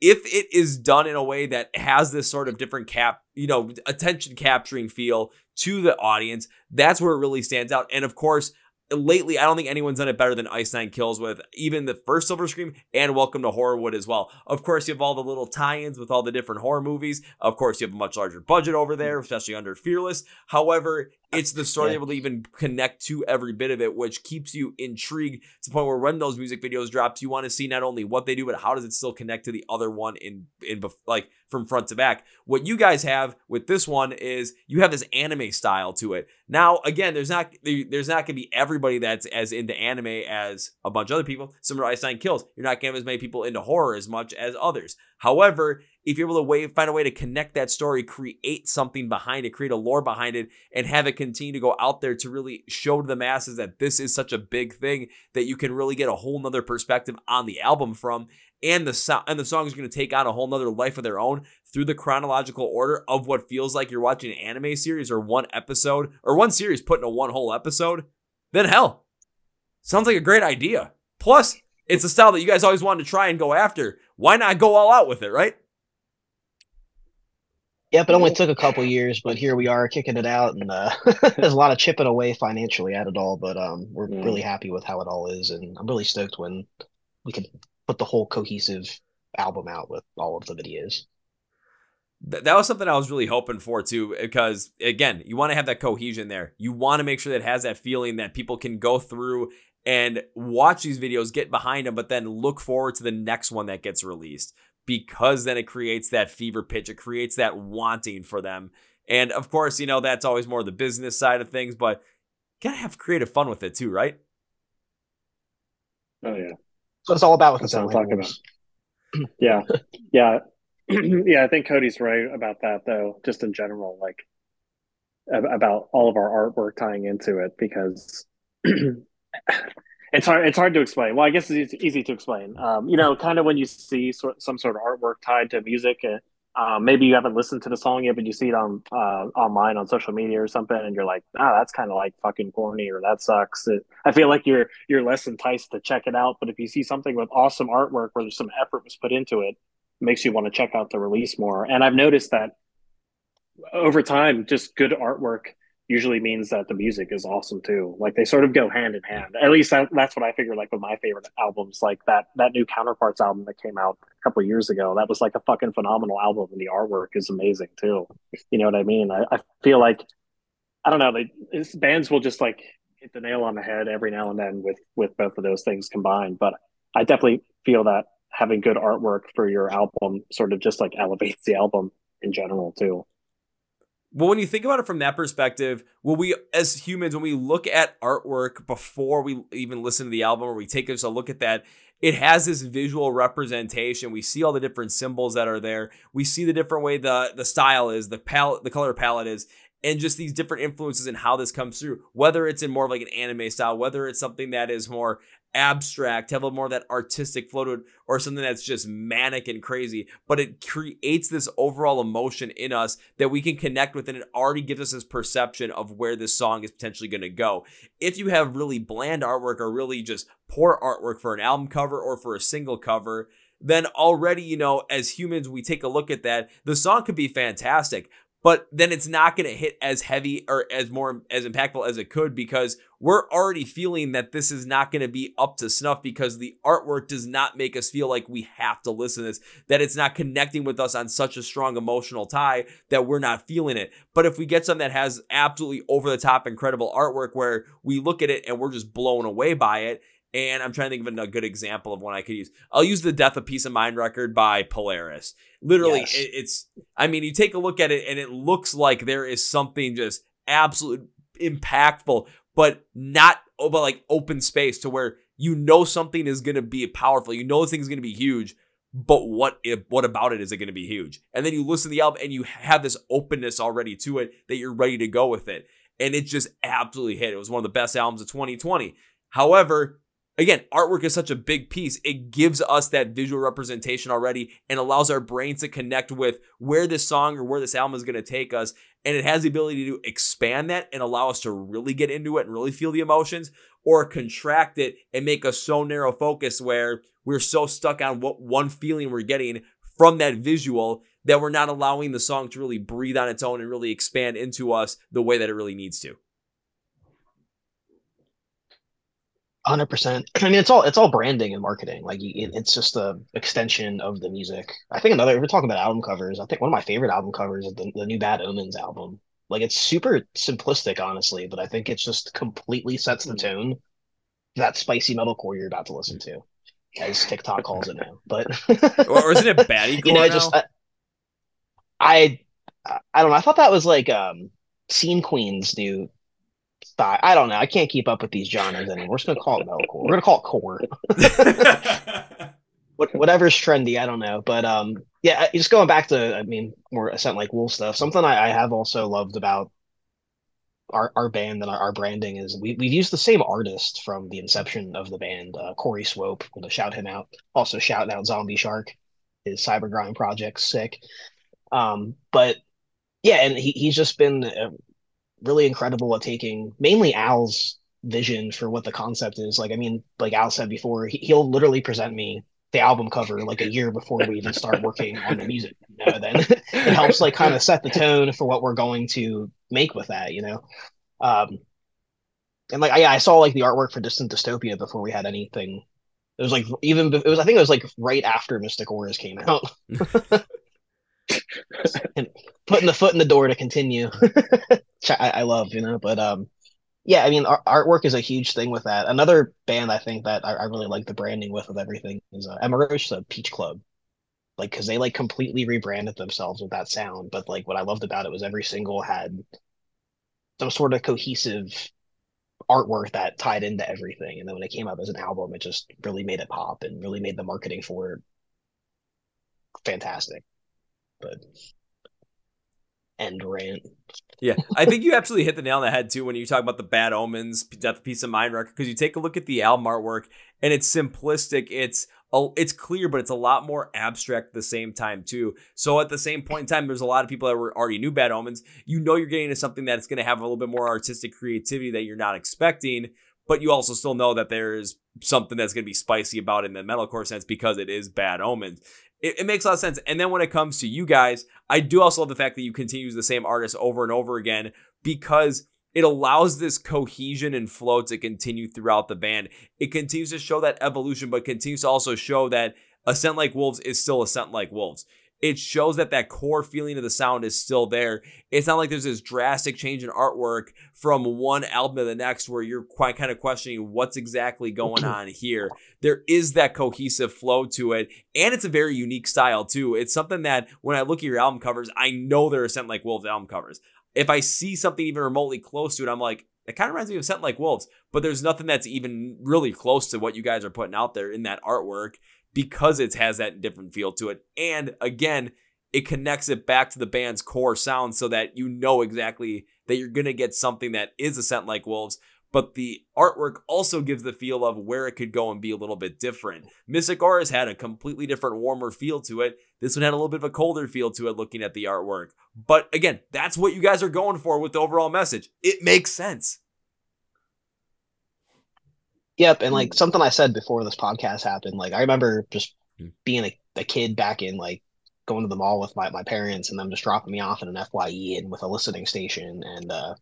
if it is done in a way that has this sort of different cap, you know, attention capturing feel to the audience, that's where it really stands out. And of course, lately, I don't think anyone's done it better than Ice Nine Kills with even the first Silver Scream and Welcome to Horrorwood as well. Of course, you have all the little tie-ins with all the different horror movies. Of course, you have a much larger budget over there, especially under Fearless. However, it's the story yeah. able to even connect to every bit of it, which keeps you intrigued to the point where when those music videos drop, you want to see not only what they do, but how does it still connect to the other one in in like from front to back. What you guys have with this one is you have this anime style to it. Now, again, there's not there's not gonna be everybody that's as into anime as a bunch of other people. Similar to Nine Kills, you're not gonna have as many people into horror as much as others. However, if you're able to way, find a way to connect that story, create something behind it, create a lore behind it, and have it continue to go out there to really show to the masses that this is such a big thing that you can really get a whole nother perspective on the album from. And the so- and the song is going to take on a whole nother life of their own through the chronological order of what feels like you're watching an anime series or one episode or one series put into one whole episode. Then hell, sounds like a great idea. Plus, it's a style that you guys always wanted to try and go after. Why not go all out with it, right? Yep, it only took a couple years, but here we are kicking it out, and uh, there's a lot of chipping away financially at it all. But um, we're mm. really happy with how it all is, and I'm really stoked when we can put the whole cohesive album out with all of the videos. That was something I was really hoping for too, because again, you want to have that cohesion there. You want to make sure that it has that feeling that people can go through and watch these videos, get behind them, but then look forward to the next one that gets released because then it creates that fever pitch. It creates that wanting for them. And of course, you know, that's always more the business side of things, but you gotta have creative fun with it too, right? Oh yeah. So it's all about what that's what I'm talking about. yeah. Yeah. yeah, I think Cody's right about that though, just in general, like about all of our artwork tying into it because it's hard. It's hard to explain. Well, I guess it's easy to explain. Um, you know, kind of when you see sort, some sort of artwork tied to music, uh, uh, maybe you haven't listened to the song yet, but you see it on uh, online on social media or something, and you're like, ah, that's kind of like fucking corny or that sucks. It, I feel like you're you're less enticed to check it out. But if you see something with awesome artwork where there's some effort was put into it, it makes you want to check out the release more. And I've noticed that over time, just good artwork usually means that the music is awesome too. Like they sort of go hand in hand. At least that, that's what I figure. Like with my favorite albums, like that that new Counterparts album that came out a couple years ago, that was like a fucking phenomenal album, and the artwork is amazing too. You know what I mean? I, I feel like I don't know. They bands will just like hit the nail on the head every now and then with with both of those things combined. But I definitely feel that having good artwork for your album sort of just like elevates the album in general too. Well, when you think about it from that perspective, well, we as humans, when we look at artwork before we even listen to the album or we take just a look at that, it has this visual representation. We see all the different symbols that are there. We see the different way the the style is, the palette, the color palette is, and just these different influences and how this comes through. Whether it's in more of like an anime style, whether it's something that is more abstract, have a more of that artistic flow to it, or something that's just manic and crazy. But it creates this overall emotion in us that we can connect with, and it already gives us this perception of where this song is potentially going to go. If you have really bland artwork or really just poor artwork for an album cover or for a single cover, then already, you know, as humans, we take a look at that. The song could be fantastic, but then it's not going to hit as heavy or as more as impactful as it could because we're already feeling that this is not going to be up to snuff because the artwork does not make us feel like we have to listen to this that it's not connecting with us on such a strong emotional tie that we're not feeling it. But if we get something that has absolutely over the top incredible artwork where we look at it and we're just blown away by it and I'm trying to think of a good example of one I could use. I'll use the Death of Peace of Mind record by Polaris. Literally, yes. it, it's, I mean, you take a look at it and it looks like there is something just absolute impactful, but not but like open space to where you know something is going to be powerful. You know this thing is going to be huge, but what if, what about it is it going to be huge? And then you listen to the album and you have this openness already to it that you're ready to go with it. And it just absolutely hit. It was one of the best albums of 2020. However, again, artwork is such a big piece. It gives us that visual representation already and allows our brains to connect with where this song or where this album is going to take us. And it has the ability to expand that and allow us to really get into it and really feel the emotions or contract it and make us so narrow focused where we're so stuck on what one feeling we're getting from that visual that we're not allowing the song to really breathe on its own and really expand into us the way that it really needs to. Hundred percent. I mean, it's all it's all branding and marketing. Like it's just a extension of the music. I think another. If we're talking about album covers, I think one of my favorite album covers is the, the new Bad Omens album. Like it's super simplistic, honestly, but I think it just completely sets the hmm. tone. That spicy metalcore you're about to listen to, as TikTok calls it now. But or isn't it baddie? you know, now? just I, I I don't know. I thought that was like um Scene Queen's new style. I don't know. I can't keep up with these genres anymore. We're just gonna call it metalcore. We're gonna call it core. Whatever's trendy, I don't know. But um, yeah, just going back to, I mean, more A Scent Like Wolves stuff. Something I, I have also loved about our, our band and our, our, branding is we, we've used the same artist from the inception of the band, uh, Corey Swope. I'm going to shout him out. Also, shout out Zombie Shark. His Cybergrind project, sick. Um, but yeah, and he, he's just been really incredible at taking mainly Al's vision for what the concept is. Like, I mean, like Al said before, he, he'll literally present me the album cover like a year before we even start working on the music. You know, then it helps like kind of set the tone for what we're going to make with that. You know, um, and like I, I saw like the artwork for Distant Dystopia before we had anything. It was like even it was I think it was like right after Mystic Auras came out. putting the foot in the door to continue. I, I, love, you know, but um, yeah, I mean, artwork is a huge thing with that. Another band I think that I, I really like the branding with of everything is uh, Emarosa Peach Club, like because they like completely rebranded themselves with that sound. But like what I loved about it was every single had some sort of cohesive artwork that tied into everything. And then when it came out as an album, it just really made it pop and really made the marketing for it fantastic but end rant. Yeah, I think you absolutely hit the nail on the head too when you talk about the bad omens, death, peace of mind record. Because you take a look at the album artwork, and it's simplistic. It's it's clear, but it's a lot more abstract at the same time too. So at the same point in time, there's a lot of people that were already knew Bad Omens. You know you're getting into something that's going to have a little bit more artistic creativity that you're not expecting, but you also still know that there's something that's going to be spicy about it in the metalcore sense because it is Bad Omens. It, it, makes a lot of sense. And then when it comes to you guys, I do also love the fact that you continue the same artist over and over again because it allows this cohesion and flow to continue throughout the band. It continues to show that evolution, but continues to also show that A Scent Like Wolves is still A Scent Like Wolves. It shows that that core feeling of the sound is still there. It's not like there's this drastic change in artwork from one album to the next where you're quite kind of questioning what's exactly going on here. There is that cohesive flow to it, and it's a very unique style too. It's something that when I look at your album covers, I know they're A Scent Like Wolves album covers if I see something even remotely close to it, I'm like, it kind of reminds me of Scent Like Wolves, but there's nothing that's even really close to what you guys are putting out there in that artwork because it has that different feel to it. And again, it connects it back to the band's core sound so that you know exactly that you're going to get something that is a scent like wolves but the artwork also gives the feel of where it could go and be a little bit different. Mystic Auras had a completely different, warmer feel to it. This one had a little bit of a colder feel to it looking at the artwork. But again, that's what you guys are going for with the overall message. It makes sense. Yep, and like something I said before this podcast happened, like I remember just hmm. being a, a kid back in like going to the mall with my, my parents and them just dropping me off in an FYE and with a listening station and uh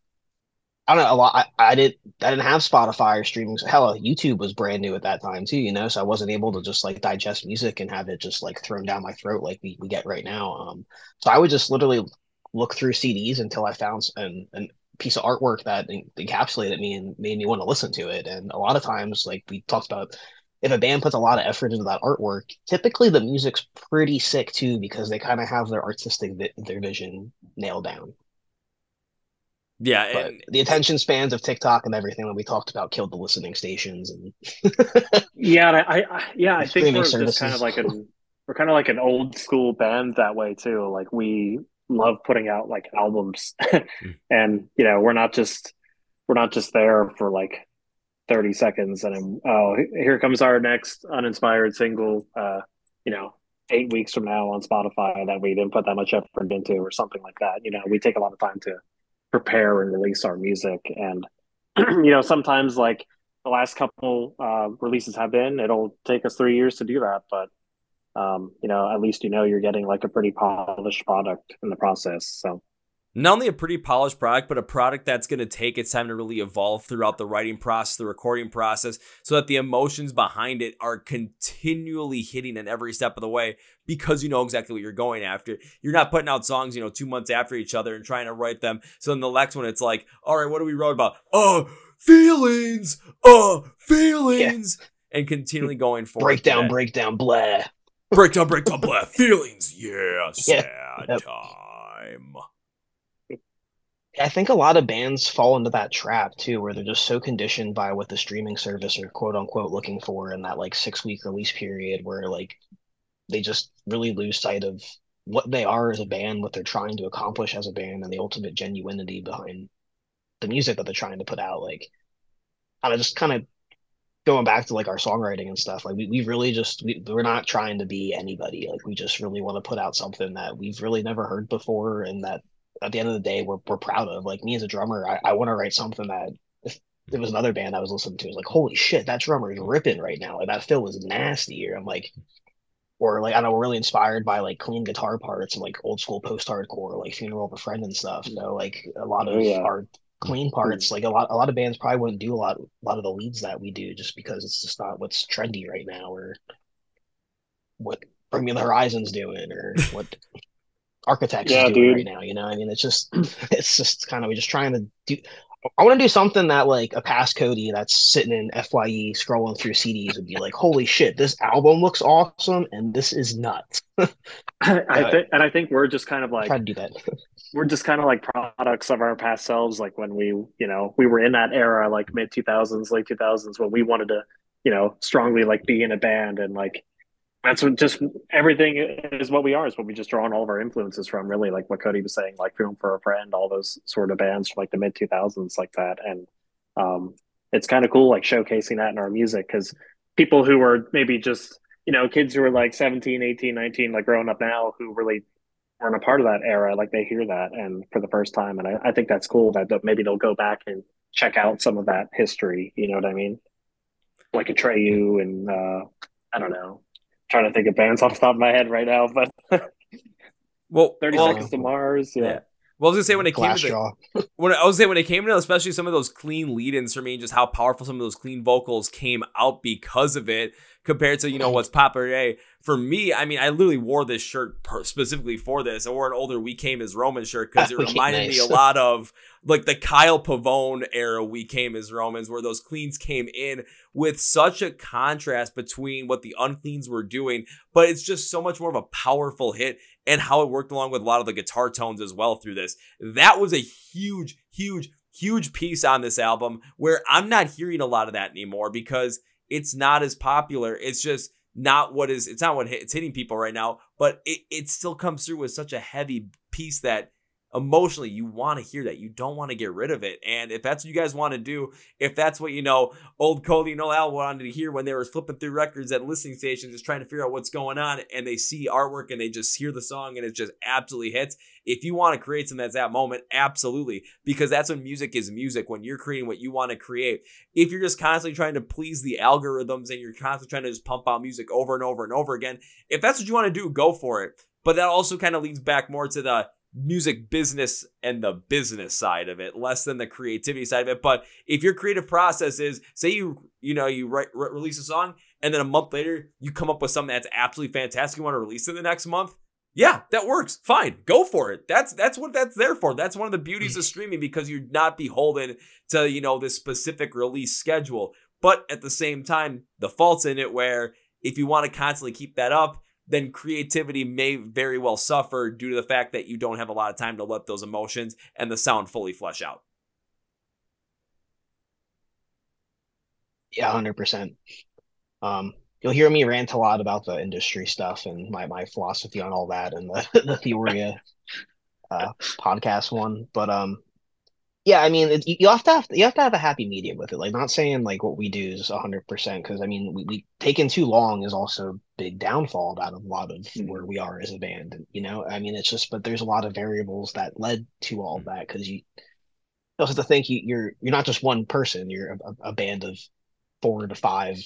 I don't know a lot. I, I did I didn't have Spotify or streaming. Hell, YouTube was brand new at that time too, you know. So I wasn't able to just like digest music and have it just like thrown down my throat like we, we get right now. Um, so I would just literally look through CDs until I found an, an piece of artwork that encapsulated me and made me want to listen to it. And a lot of times, like we talked about, if a band puts a lot of effort into that artwork, typically the music's pretty sick too because they kind of have their artistic vi- their vision nailed down. Yeah, and the attention spans of TikTok and everything that we talked about killed the listening stations and yeah, I, I yeah, I think we're services. just kind of like an we're kind of like an old school band that way too. Like we love putting out like albums, hmm. and you know we're not just we're not just there for like thirty seconds and I'm, oh here comes our next uninspired single. Uh, you know, eight weeks from now on Spotify that we didn't put that much effort into or something like that. You know, we take a lot of time to prepare and release our music. And you know, sometimes like the last couple uh, releases have been, it'll take us three years to do that, but um, you know, at least you know you're getting like a pretty polished product in the process. So not only a pretty polished product, but a product that's going to take its time to really evolve throughout the writing process, the recording process, so that the emotions behind it are continually hitting in every step of the way because you know exactly what you're going after. You're not putting out songs, you know, two months after each other and trying to write them. So in the next one, it's like, all right, what do we wrote about? Oh, feelings, oh, feelings, yeah. and continually going forward. Breakdown, breakdown, blah. Breakdown, breakdown, blah. Feelings, yeah, sad yeah. Yep. time. I think a lot of bands fall into that trap too, where they're just so conditioned by what the streaming service are quote unquote looking for in that like six week release period, where like they just really lose sight of what they are as a band, what they're trying to accomplish as a band, and the ultimate genuinity behind the music that they're trying to put out. Like, of just kind of going back to like our songwriting and stuff. Like, we we really just we, we're not trying to be anybody. Like, we just really want to put out something that we've really never heard before, and that at the end of the day we're, we're proud of. Like me as a drummer, I, I want to write something that if there was another band I was listening to, was like, holy shit, that drummer is ripping right now. Like that fill was nasty. Or I'm like, or like I know we're really inspired by like clean guitar parts and like old school post hardcore, like Funeral for a Friend and stuff. Mm. you know like a lot of oh, yeah. our clean parts, like a lot a lot of bands probably wouldn't do a lot a lot of the leads that we do just because it's just not what's trendy right now or what Bring Me the Horizon's doing or what architects yeah, doing dude. right now. You know, I mean, it's just it's just kind of we're just trying to do. I want to do something that like a past Cody that's sitting in Fye scrolling through CDs would be like, "Holy shit, this album looks awesome, and this is nuts." I think, and I think we're just kind of like try to do that. we're just kind of like products of our past selves. Like when we, you know, we were in that era, like mid two thousands, late two thousands, when we wanted to, you know, strongly like be in a band and like that's what just everything is what we are is what we just draw on all of our influences from really like what cody was saying like Funeral for a Friend all those sort of bands from like the mid 2000s like that and um, it's kind of cool like showcasing that in our music because people who are maybe just you know, kids who are like 17, 18, 19, like growing up now who really weren't a part of that era, like they hear that and for the first time. And I, I think that's cool that maybe they'll go back and check out some of that history. You know what I mean? Like Atreyu and uh, I don't know. Trying to think of bands off the top of my head right now, but well, 30 well, Seconds to Mars, yeah. yeah. Well, I was gonna say when it came to the, when I was say when it came to especially some of those clean lead-ins for me, just how powerful some of those clean vocals came out because of it, compared to you know what's popular today. For me, I mean, I literally wore this shirt specifically for this. I wore an older "We Came as Roman" shirt because it reminded nice. me a lot of like the Kyle Pavone era "We Came as Romans," where those cleans came in with such a contrast between what the uncleans were doing, but it's just so much more of a powerful hit and how it worked along with a lot of the guitar tones as well through this. That was a huge, huge, huge piece on this album where I'm not hearing a lot of that anymore because it's not as popular. It's just not what is it's not what it's hitting people right now, but it, it still comes through with such a heavy piece that emotionally you want to hear that you don't want to get rid of it and if that's what you guys want to do if that's what you know old cody and old al wanted to hear when they were flipping through records at listening stations just trying to figure out what's going on and they see artwork and they just hear the song and it just absolutely hits if you want to create something that's that moment absolutely because that's when music is music when you're creating what you want to create. If you're just constantly trying to please the algorithms and you're constantly trying to just pump out music over and over and over again if that's what you want to do go for it but that also kind of leads back more to the music business and the business side of it less than the creativity side of it. But if your creative process is say you you know you write, re- release a song and then a month later you come up with something that's absolutely fantastic you want to release it the next month yeah that works fine go for it. That's that's what that's there for. That's one of the beauties of mm. streaming because you're not beholden to you know this specific release schedule. But at the same time the faults in it where if you want to constantly keep that up then creativity may very well suffer due to the fact that you don't have a lot of time to let those emotions and the sound fully flesh out. Yeah, hundred percent. Um, you'll hear me rant a lot about the industry stuff and my my philosophy on all that and the the Theoria uh, podcast one, but um, yeah, I mean, it, you have to have you have to have a happy medium with it. Like, not saying like what we do is hundred percent because I mean, we, we taking too long is also a big downfall about a lot of mm-hmm. where we are as a band. You know, I mean, it's just but there's a lot of variables that led to all mm-hmm. that because you also have to think you, you're you're not just one person. You're a, a band of four to five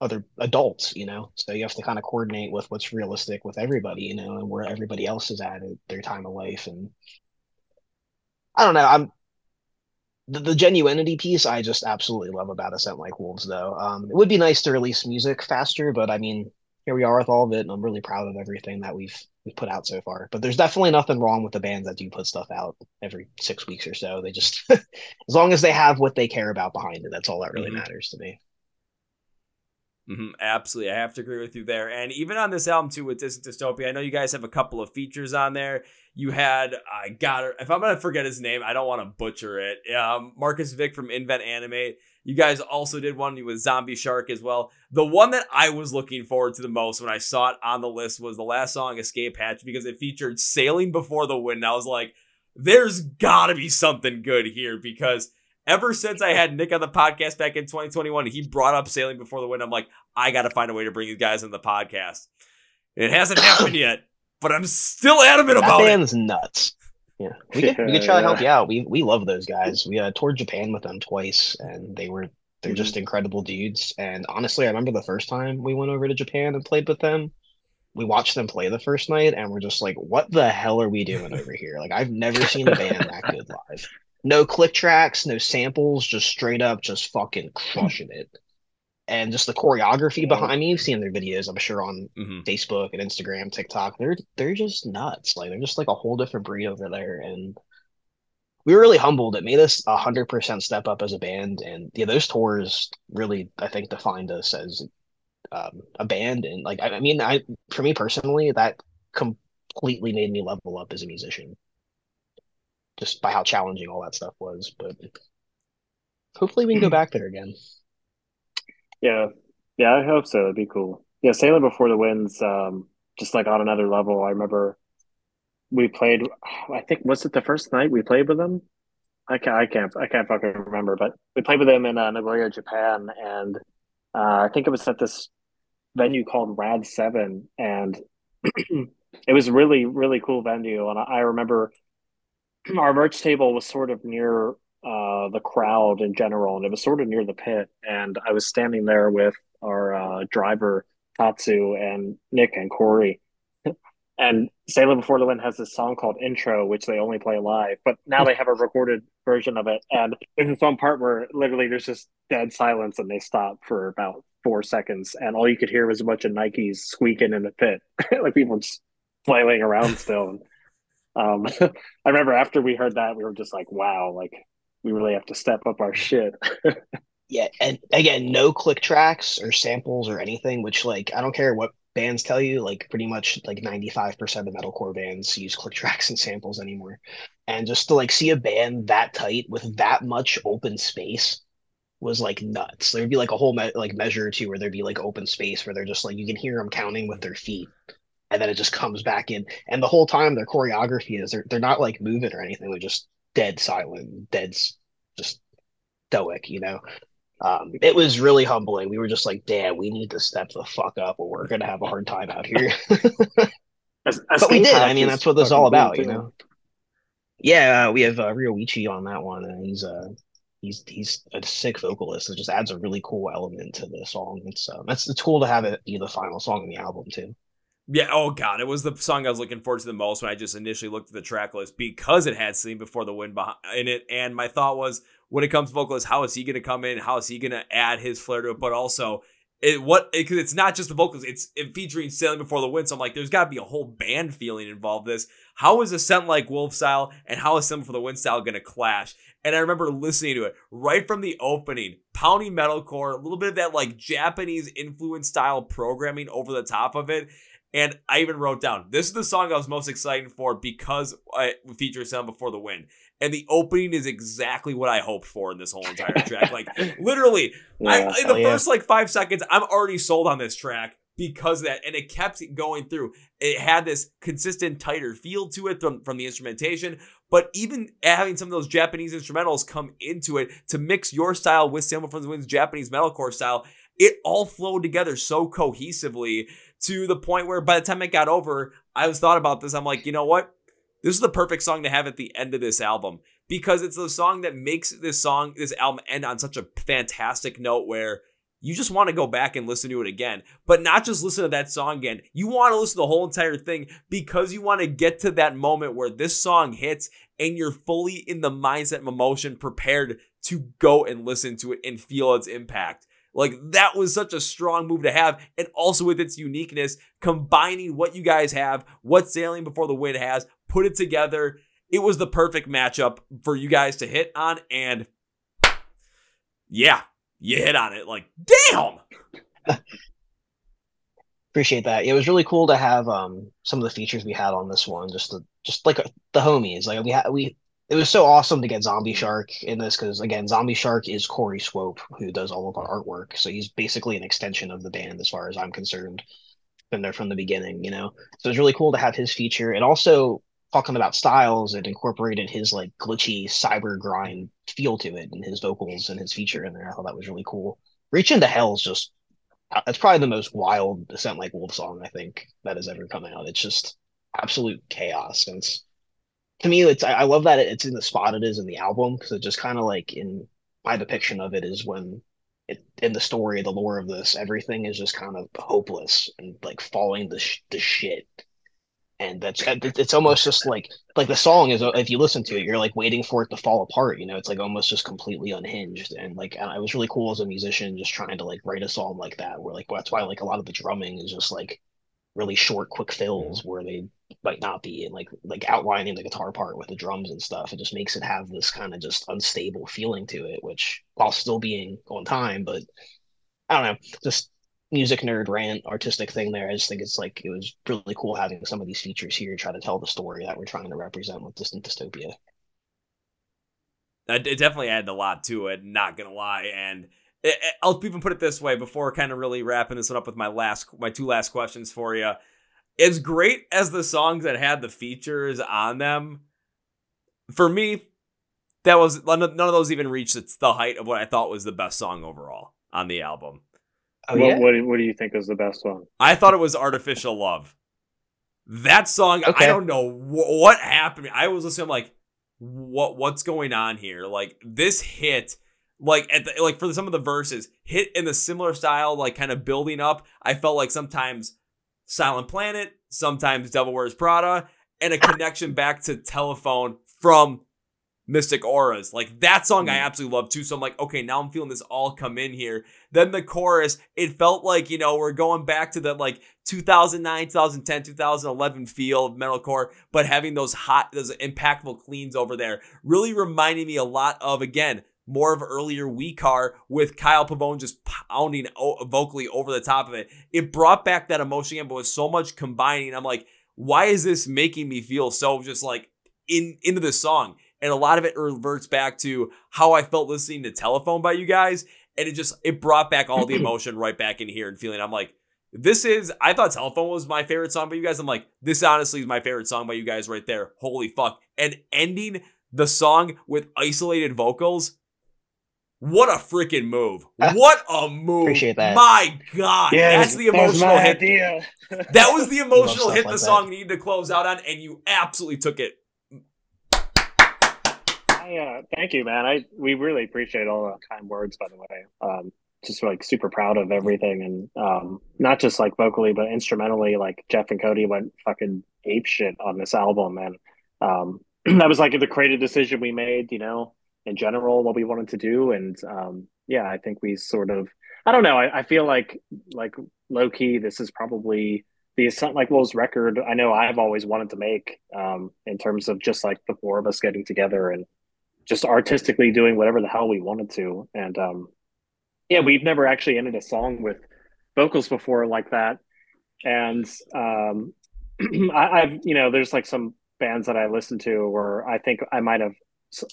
other adults. You know, so you have to kind of coordinate with what's realistic with everybody. You know, and where everybody else is at at their time of life and. I don't know. I'm the, the genuinity piece I just absolutely love about a scent like Wolves though. Um, it would be nice to release music faster, but I mean, here we are with all of it, and I'm really proud of everything that we've we've put out so far. But there's definitely nothing wrong with the bands that do put stuff out every six weeks or so. They just as long as they have what they care about behind it, that's all that really mm-hmm. matters to me. Mm-hmm, absolutely, I have to agree with you there. And even on this album too, with Distant Dystopia, I know you guys have a couple of features on there. You had I got it. If I'm gonna forget his name, I don't want to butcher it. Um, Marcus Vik from Invent Animate. You guys also did one with Zombie Shark as well. The one that I was looking forward to the most when I saw it on the list was the last song, Escape Hatch, because it featured Sailing Before the Wind. I was like, there's gotta be something good here because ever since I had Nick on the podcast back in 2021, he brought up Sailing Before the Wind. I'm like, I got to find a way to bring these guys in the podcast. It hasn't happened yet, but I'm still adamant about it. that band's nuts. Yeah, we could, we could try to help you out. We we love those guys. We uh, toured Japan with them twice, and they were they're mm-hmm. just incredible dudes. And honestly, I remember the first time we went over to Japan and played with them. We watched them play the first night, and we're just like, "What the hell are we doing over here?" Like, I've never seen a band that good live no click tracks, no samples, just straight up, just fucking crushing it. And just the choreography behind me, you've seen their videos, I'm sure, on mm-hmm. Facebook and Instagram, TikTok. They're they're just nuts. Like they're just like a whole different breed over there. And we were really humbled. It made us a hundred percent step up as a band. And yeah, those tours really, I think, defined us as um, a band. And like, I, I mean, I for me personally, that completely made me level up as a musician just by how challenging all that stuff was. But hopefully we can go back there again. Yeah, yeah, I hope so. It'd be cool. Yeah, Sailing Before the Winds, um, just like on another level. I remember we played. I think was it the first night we played with them. I can't, I can't, I can't fucking remember. But we played with them in uh, Nagoya, Japan, and uh, I think it was at this venue called Rad Seven, and it was really really cool venue. And I, I remember our merch table was sort of near uh, the crowd in general, and it was sort of near the pit. And I was standing there with our uh, driver Tatsu and Nick and Corey. and Sailing Before the Wind has this song called Intro, which they only play live, but now they have a recorded version of it. And there's this one part where literally there's just dead silence and they stop for about four seconds, and all you could hear was a bunch of Nikes squeaking in the pit, like people just flailing around still. Um, I remember after we heard that, we were just like, "Wow!" Like we really have to step up our shit. yeah, and again, no click tracks or samples or anything. Which, like, I don't care what bands tell you, like, pretty much like ninety five percent of metalcore bands use click tracks and samples anymore. And just to like see a band that tight with that much open space was like nuts. There'd be like a whole me- like measure or two where there'd be like open space where they're just like you can hear them counting with their feet, and then it just comes back in. And the whole time their choreography is they're they're not like moving or anything. They're just dead silent, dead just stoic. You know, um, it was really humbling. We were just like, damn, we need to step the fuck up, or we're gonna have a hard time out here. as, as but we did. I mean, that's what this is all about, you know. Yeah, uh, we have uh, Ryoichi on that one, and he's uh he's he's a sick vocalist. It just adds a really cool element to the song. It's uh, that's it's cool to have it be the final song in the album too. Yeah. Oh god, it was the song I was looking forward to the most when I just initially looked at the track list because it had "Sailing Before the Wind" behind in it, and my thought was, when it comes to vocalist, how is he going to come in? How is he going to add his flair to it? But also, it what it, it's not just the vocals; it's it featuring "Sailing Before the Wind." So I'm like, there's got to be a whole band feeling involved. This how is A Scent Like Wolf style and how is Sailing Before the Wind style going to clash? And I remember listening to it right from the opening, pounding metalcore, a little bit of that like Japanese influence style programming over the top of it. And I even wrote down this is the song I was most excited for because it features Sailing Before the Wind. And the opening is exactly what I hoped for in this whole entire track. Like literally, yeah, I, in the yeah. first like five seconds, I'm already sold on this track because of that. And it kept going through. It had this consistent, tighter feel to it from, from the instrumentation. But even having some of those Japanese instrumentals come into it to mix your style with Sailing Before the Wind's Japanese metalcore style, it all flowed together so cohesively to the point where by the time it got over, I was thought about this. I'm like, you know what? This is the perfect song to have at the end of this album because it's the song that makes this song, this album end on such a fantastic note where you just want to go back and listen to it again. But not just listen to that song again. You want to listen to the whole entire thing because you want to get to that moment where this song hits and you're fully in the mindset of emotion prepared to go and listen to it and feel its impact. Like that was such a strong move to have. And also with its uniqueness, combining what you guys have, what Sailing Before the Wind has, put it together. It was the perfect matchup for you guys to hit on. And yeah, you hit on it. Like, damn. Appreciate that. It was really cool to have um some of the features we had on this one, just the just like the homies. Like we had we it was so awesome to get Zombie Shark in this because again, Zombie Shark is Corey Swope who does all of our artwork, so he's basically an extension of the band as far as I'm concerned. Been there from the beginning, you know. So it's really cool to have his feature, and also talking about styles, it incorporated his like glitchy cyber grind feel to it, and his vocals and his feature in there. I thought that was really cool. Reach into Hell is just uh, that's probably the most wild A Scent Like Wolf song I think that has ever come out. It's just absolute chaos, and it's to me, it's I, I love that it's in the spot it is in the album because it just kind of like in my depiction of it is when it in the story, the lore of this, everything is just kind of hopeless and like falling to sh- the shit. And that's it's almost just like like the song is if you listen to it you're like waiting for it to fall apart you know? It's like almost just completely unhinged. And like I was really cool as a musician just trying to like write a song like that where like that's why like a lot of the drumming is just like really short quick fills mm-hmm. where they might not be and like like outlining the guitar part with the drums and stuff it just makes it have this kind of just unstable feeling to it which while still being on time but i don't know just music nerd rant artistic thing there. I just think it's like it was really cool having some of these features here try to tell the story that we're trying to represent with Distant Dystopia. It definitely added a lot to it, not gonna lie. And it, it, I'll even put it this way before kind of really wrapping this one up with my last my two last questions for you. As great as the songs that had the features on them, for me, that was none of those even reached the height of what I thought was the best song overall on the album. Oh, what, yeah? what what do you think is the best one? I thought it was Artificial Love. That song, okay. I don't know wh- what happened. I was listening, I'm like, what what's going on here? Like this hit, like at the, like for some of the verses, hit in the similar style, like kind of building up. I felt like sometimes Silent Planet, sometimes Devil Wears Prada, and a connection back to Telephone from Mystic Auras. Like that song I Mm. absolutely love too. So I'm like, okay, now I'm feeling this all come in here. Then the chorus, it felt like, you know, we're going back to the like 2009, 2010, 2011 feel of metalcore, but having those hot, those impactful cleans over there, really reminding me a lot of, again, more of earlier We Car with Kyle Pavone just pounding vocally over the top of it. It brought back that emotion again, but with so much combining, I'm like, why is this making me feel so just like in into this song? And a lot of it reverts back to how I felt listening to Telephone by you guys. And it just it brought back all the emotion right back in here and feeling I'm like, this is I thought Telephone was my favorite song by you guys. I'm like, this honestly is my favorite song by you guys right there. Holy fuck. And ending the song with isolated vocals. What a freaking move. What a move. appreciate that. My God. That's the emotional hit. idea. That was the emotional stuff hit like the that. song needed to close out on, and you absolutely took it. I, uh, thank you, man. I we really appreciate all the kind words, by the way. Um, just like super proud of everything, and um, not just like vocally, but instrumentally. Like Jeff and Cody went fucking ape shit on this album, and um, that was like the creative decision we made. You know, in general, what we wanted to do, and um, yeah, I think we sort of. I don't know. I, I feel like like low key, this is probably the Like Wolves record. I know I've always wanted to make um, in terms of just like the four of us getting together and just artistically doing whatever the hell we wanted to. And um, yeah, we've never actually ended a song with vocals before like that. And um, I, I've, you know, there's like some bands that I listen to where I think I might have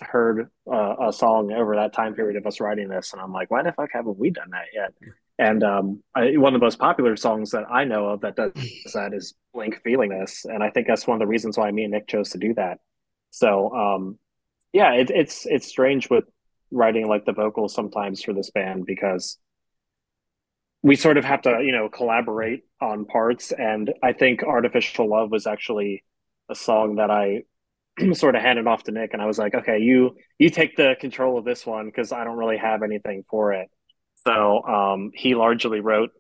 heard uh, a song over that time period of us writing this, and I'm like, why the fuck haven't we done that yet? And um, I, one of the most popular songs that I know of that does that is Blink Feeling This, and I think that's one of the reasons why me and Nick chose to do that. So um, yeah, it, it's it's strange with writing like the vocals sometimes for this band because we sort of have to you know collaborate on parts, and I think Artificial Love was actually a song that I sort of handed off to Nick, and I was like, okay, you you take the control of this one because I don't really have anything for it. So um, he largely wrote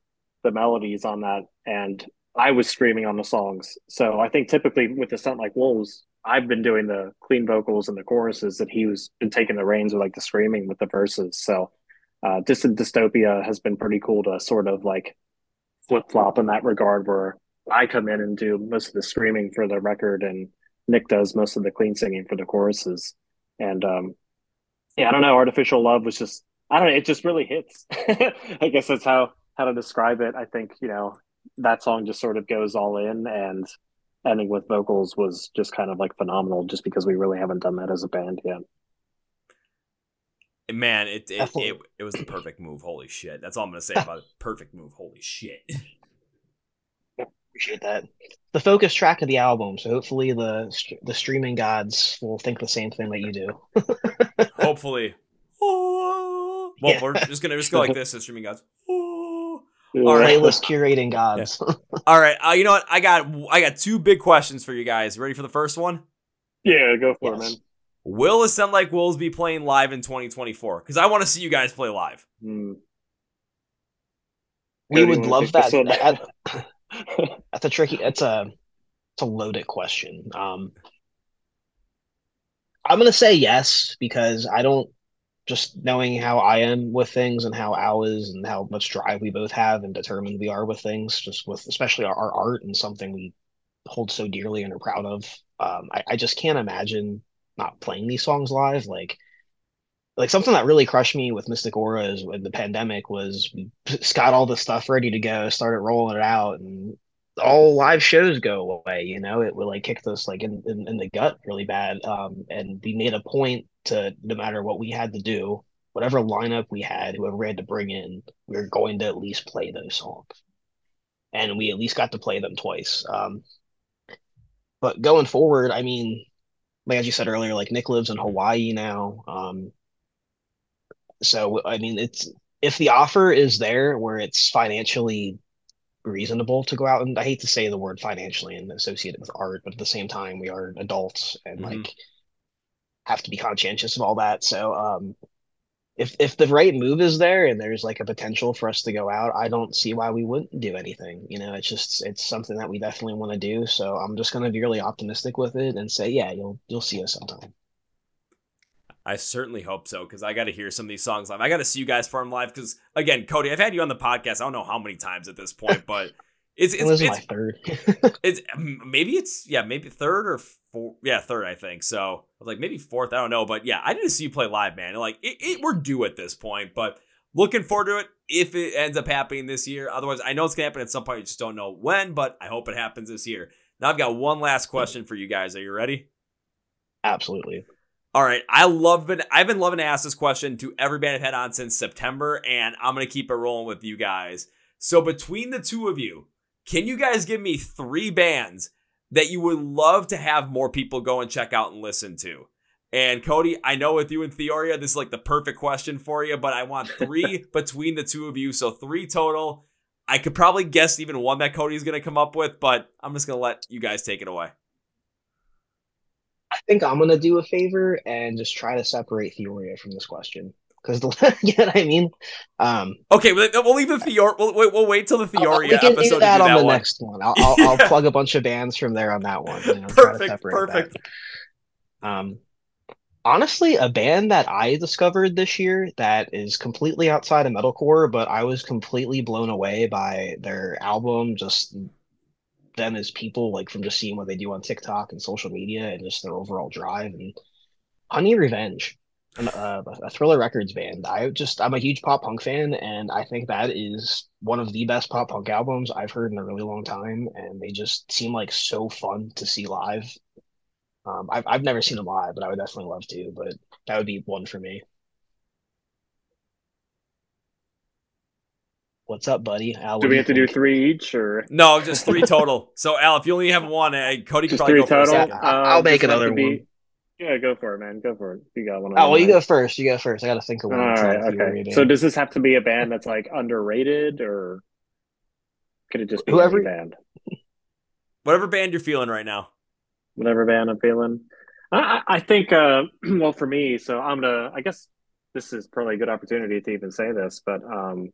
the melodies on that, and I was screaming on the songs. So I think typically with the Scent Like Wolves, I've been doing the clean vocals and the choruses, that he was been taking the reins with like the screaming with the verses. So uh, Distant Dystopia has been pretty cool to sort of like flip flop in that regard, where I come in and do most of the screaming for the record, and Nick does most of the clean singing for the choruses. And um, yeah, I don't know. Artificial Love was just I don't know. It just really hits. I guess that's how how to describe it. I think you know that song just sort of goes all in, and ending with vocals was just kind of like phenomenal. Just because we really haven't done that as a band yet. Man, it it, it it was the perfect move. Holy shit. That's all I'm gonna say about it. Perfect move. Holy shit. Appreciate that. The focus track of the album, so hopefully the the streaming gods will think the same thing that you do. Hopefully. Well, Yeah. we're just gonna just go like this as streaming gods. All right. Playlist curating gods. All right. Uh, you know what? I got I got two big questions for you guys. Ready for the first one? Yeah, go for Yes. it, man. Will A Scent Like Wolves be playing live in 2024? Because I want to see you guys play live. man. we would love that. that- Mm. That's a tricky. It's a it's a loaded question. Um, I'm gonna say yes because I don't just knowing how I am with things and how Al is and how much drive we both have and determined we are with things, just with especially our, our art and something we hold so dearly and are proud of. Um, I, I just can't imagine not playing these songs live. Like like something that really crushed me with Mystic Aura is when the pandemic was got all the stuff ready to go, started rolling it out, and all live shows go away. You know, it would like kick us like in, in, in the gut really bad. Um, and we made a point to no matter what we had to do, whatever lineup we had, whoever we had to bring in, we were going to at least play those songs, and we at least got to play them twice. Um, but going forward, I mean, like as you said earlier, like Nick lives in Hawaii now. Um, so I mean, it's if the offer is there where it's financially reasonable to go out and I hate to say the word financially and associate it with art, but at the same time we are adults and Mhm. like have to be conscientious of all that. So um if if the right move is there and there's like a potential for us to go out, I don't see why we wouldn't do anything. You know, it's just it's something that we definitely want to do. So I'm just gonna be really optimistic with it and say, yeah, you'll you'll see us sometime. I certainly hope so because I got to hear some of these songs live. I got to see you guys perform live because again, Cody, I've had you on the podcast. I don't know how many times at this point, but it's It it's was it's, my third. it's maybe it's yeah maybe third or four yeah third I think so I was like maybe fourth I don't know but yeah I didn't see you play live man like it, it we're due at this point but looking forward to it if it ends up happening this year otherwise I know it's gonna happen at some point you just don't know when but I hope it happens this year now I've got one last question for you guys are you ready Absolutely. All right I love been I've been loving to ask this question to every band I've had on since September and I'm gonna keep it rolling with you guys so between the two of you can you guys give me three bands that you would love to have more people go and check out and listen to? And Cody, I know with you and Theoria, this is like the perfect question for you, but I want three between the two of you. So three total. I could probably guess even one that Cody's going to come up with, but I'm just going to let you guys take it away. I think I'm gonna do a favor and just try to separate Theoria from this question. Because the you know what I mean? Um Okay, we'll we'll leave the Theoria. We'll, wait, we'll wait till the Theoria we can episode do that do on that the one. next one. I'll, I'll, I'll plug a bunch of bands from there on that one. You know, try to Perfect, separate perfect. that. Um, honestly, a band that I discovered this year that is completely outside of metalcore, but I was completely blown away by their album, just them as people, like from just seeing what they do on TikTok and social media, and just their overall drive. And Honey Revenge, uh, a Thriller Records band. I just I'm a huge pop punk fan, and I think that is one of the best pop punk albums I've heard in a really long time. And they just seem like so fun to see live. Um, I've I've never seen them live, but I would definitely love to. But that would be one for me. What's up, buddy? Al, Do we have to do three each or No, just three total. so, Al, if you only have one, uh, Cody can just probably three go total? second. Yeah, I'll Uh, make does it have another to be- one. Yeah, go for it, man. Go for it. You got one. on Oh, well, you go first. You go first. I got to think of one. that's right, not a Theory okay. So does this have to be a band that's like underrated, or could it just be Whoever- any band? Whatever band you're feeling right now. Whatever band I'm feeling. I, I I think. Uh, well, for me, so I'm gonna. I guess this is probably a good opportunity to even say this, but um,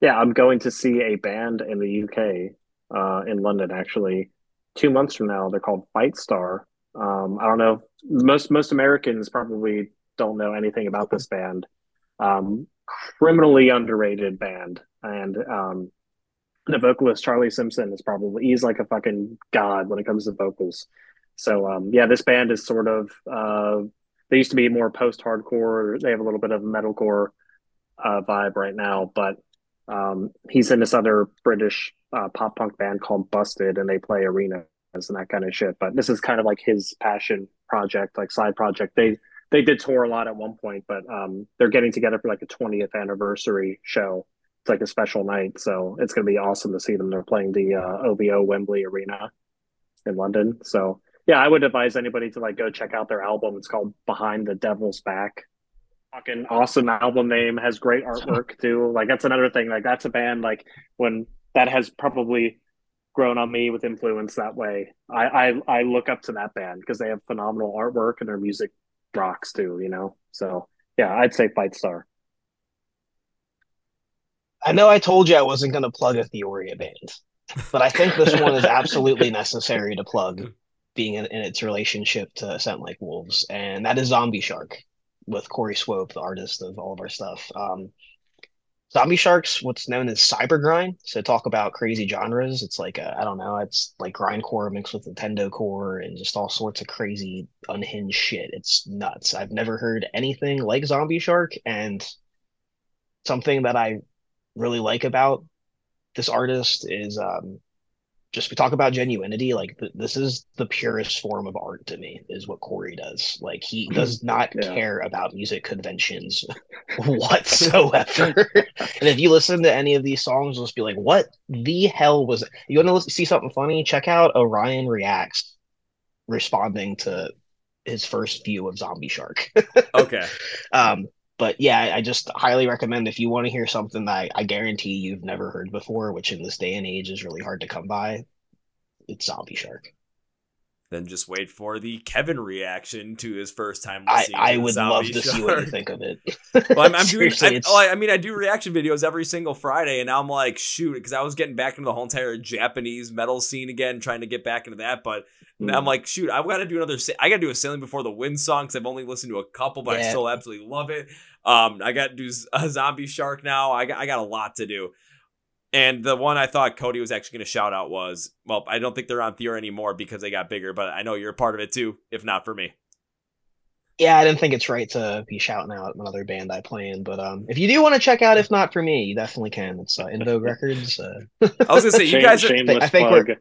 yeah, I'm going to see a band in the UK, uh, in London actually, two months from now. They're called Fightstar. Um, I don't know. Most most Americans probably don't know anything about this band. Um, criminally underrated band, and um, the vocalist Charlie Simpson is probably he's like a fucking god when it comes to vocals. So um, yeah, this band is sort of uh, they used to be more post hardcore. They have a little bit of a metalcore uh, vibe right now, but um, he's in this other British uh, pop punk band called Busted, and they play arenas and that kind of shit. But this is kind of like his passion project, like side project. They they did tour a lot at one point, but um, they're getting together for like a 20th anniversary show. It's like a special night, so it's going to be awesome to see them. They're playing the uh, OVO Wembley Arena in London. So yeah, I would advise anybody to like go check out their album. It's called Behind the Devil's Back. Fucking awesome album name. Has great artwork too. Like that's another thing. Like that's a band. Like when that has probably grown on me with influence that way. I I, I look up to that band because they have phenomenal artwork and their music rocks too. You know. So yeah, I'd say Fightstar. I know I told you I wasn't going to plug a Theoria band, but I think this one is absolutely necessary to plug, being in, in its relationship to Scent Like Wolves, and that is Zombie Shark with Corey Swope, the artist of all of our stuff. Um, Zombie Shark's what's known as cyber grind. So talk about crazy genres. It's like I don't know. It's like grindcore mixed with Nintendo core and just all sorts of crazy unhinged shit. It's nuts. I've never heard anything like Zombie Shark, and something that I really like about this artist is um, just we talk about genuinity. Like th- this is the purest form of art to me. Is what Corey does. Like he does not Yeah. care about music conventions whatsoever. and if you listen to any of these songs, you'll just be like, "What the hell was?" It? You want to listen, see something funny? Check out Orion reacts responding to his first view of Zombie Shark. Okay. Um, but yeah, I, just highly recommend if you want to hear something that I, I guarantee you've never heard before, which in this day and age is really hard to come by. It's Zombie Shark. Then just wait for the Kevin reaction to his first time I. I would love to see what you think of it. Well, I'm, I'm doing. I, oh, I mean, I do reaction videos every single Friday, and now I'm like, shoot, because I was getting back into the whole entire Japanese metal scene again, trying to get back into that. But now I'm like, shoot, I've got to do another. I got to do a sailing before the wind song because I've only listened to a couple, but I still absolutely love it. Um, I got to do a zombie shark now. I got, I got a lot to do. And the one I thought Cody was actually going to shout out was, well, I don't think they're on Theoria anymore because they got bigger, but I know you're a part of it too, if not for me. yeah, I didn't think it's right to be shouting out another band I play in, but um, if you do want to check out, if not for me, you definitely can. It's uh, In Vogue Records. Uh, I was going to say, you Shame- guys are, shameless I think we're- plug.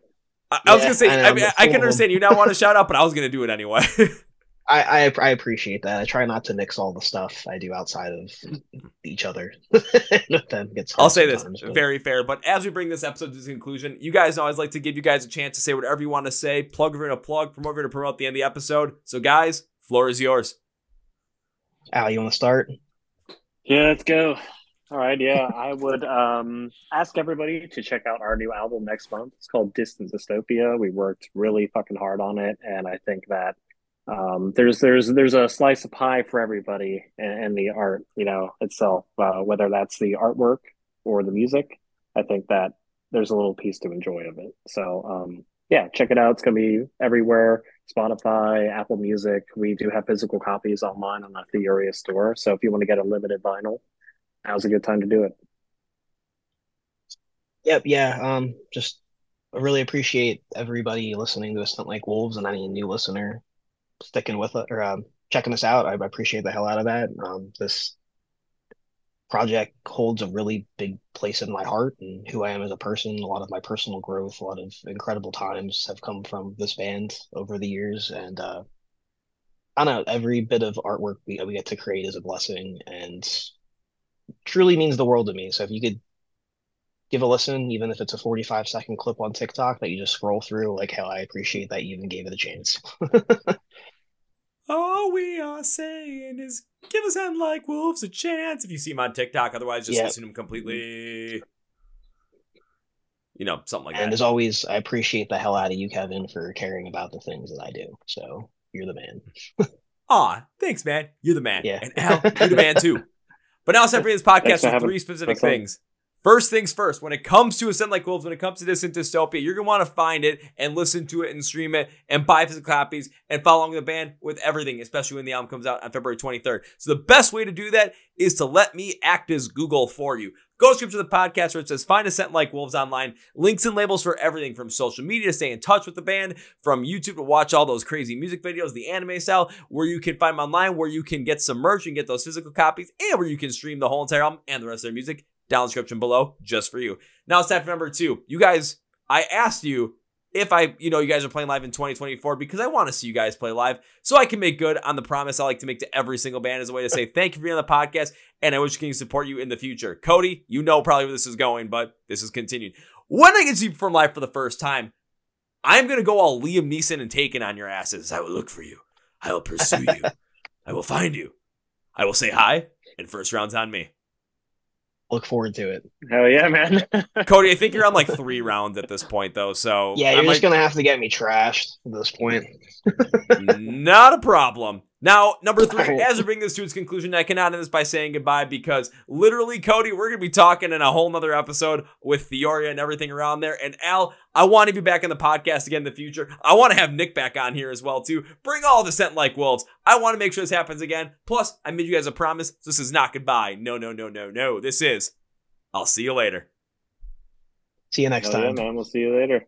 I, I was gonna say, I know, I, mean, I can full understand you not want to shout out, but I was gonna do it anyway. I, I I appreciate that. I try not to mix all the stuff I do outside of each other. that gets I'll say this, but- very fair. But as we bring this episode to its conclusion, you guys know I always like to give you guys a chance to say whatever you want to say, plug if you're gonna plug, promote if you're gonna promote at the end of the episode. So, guys, floor is yours. Al, you want to start? Yeah, let's go. All right, yeah, I would um, ask everybody to check out our new album next month. It's called Distant Dystopia. We worked really fucking hard on it, and I think that um, there's there's there's a slice of pie for everybody and the art, you know, itself. Uh, whether that's the artwork or the music, I think that there's a little piece to enjoy of it. So um, yeah, check it out. It's gonna be everywhere. Spotify, Apple Music. We do have physical copies online on the Theoria store. So if you want to get a limited vinyl, now's a good time to do it. Yep, yeah. Um, just really appreciate everybody listening to us Like Wolves and any new listener sticking with it or um, checking us out. I appreciate the hell out of that. Um, this project holds a really big place in my heart and who I am as a person. A lot of my personal growth, a lot of incredible times have come from this band over the years, and uh, I don't know. Every bit of artwork we we get to create is a blessing and truly means the world to me. So if you could give a listen, even if it's a 45 second clip on TikTok that you just scroll through. Like, hell, I appreciate that you even gave it a chance. All we are saying is give us and like wolves a chance. If you see him on TikTok, otherwise just Yeah. listen to him completely. You know, something like and that. And as always, I appreciate the hell out of you, Kevin, for caring about the things that I do. So you're the man. Aw, thanks, man. You're the man. Yeah. And Al, you're the man too. But now it's time for this Thanks podcast for with three specific that's fine. things. First things first, when it comes to A Scent Like Wolves, when it comes to Distant Dystopia, you're going to want to find it and listen to it and stream it and buy physical copies and follow along the band with everything, especially when the album comes out on February 23rd. So the best way to do that is to let me act as Google for you. Go to to the podcast where it says find A Scent Like Wolves online. Links and labels for everything from social media to stay in touch with the band, from YouTube to watch all those crazy music videos, the anime style, where you can find them online, where you can get some merch and get those physical copies, and where you can stream the whole entire album and the rest of their music down in the description below just for you. Now it's time for number two. You guys, I asked you if I, you know, you guys are playing live in 2024 because I want to see you guys play live so I can make good on the promise I like to make to every single band as a way to say thank you for being on the podcast and I wish we can support you in the future. Cody, you know probably where this is going, but this is continued. When I get to you perform live for the first time, I'm going to go all Liam Neeson and Taken on your asses. I will look for you. I will pursue you. I will find you. I will say hi, and first round's on me. Look forward to it. Hell yeah, man. Cody, I think you're on like three rounds at this point, though. So Yeah, you're might- just gonna have to get me trashed at this point. not a problem. Now, number three, Alright. as we bring this to its conclusion, I cannot end this by saying goodbye because literally, Cody, we're going to be talking in a whole nother episode with Theoria and everything around there. And Al, I want to be back in the podcast again in the future. I want to have Nick back on here as well, too. Bring all the scent like wolves. I want to make sure this happens again. Plus, I made you guys a promise. This is not goodbye. No, no, no, no, no. This is. I'll see you later. See you next Hell yeah, time. man. We'll see you later.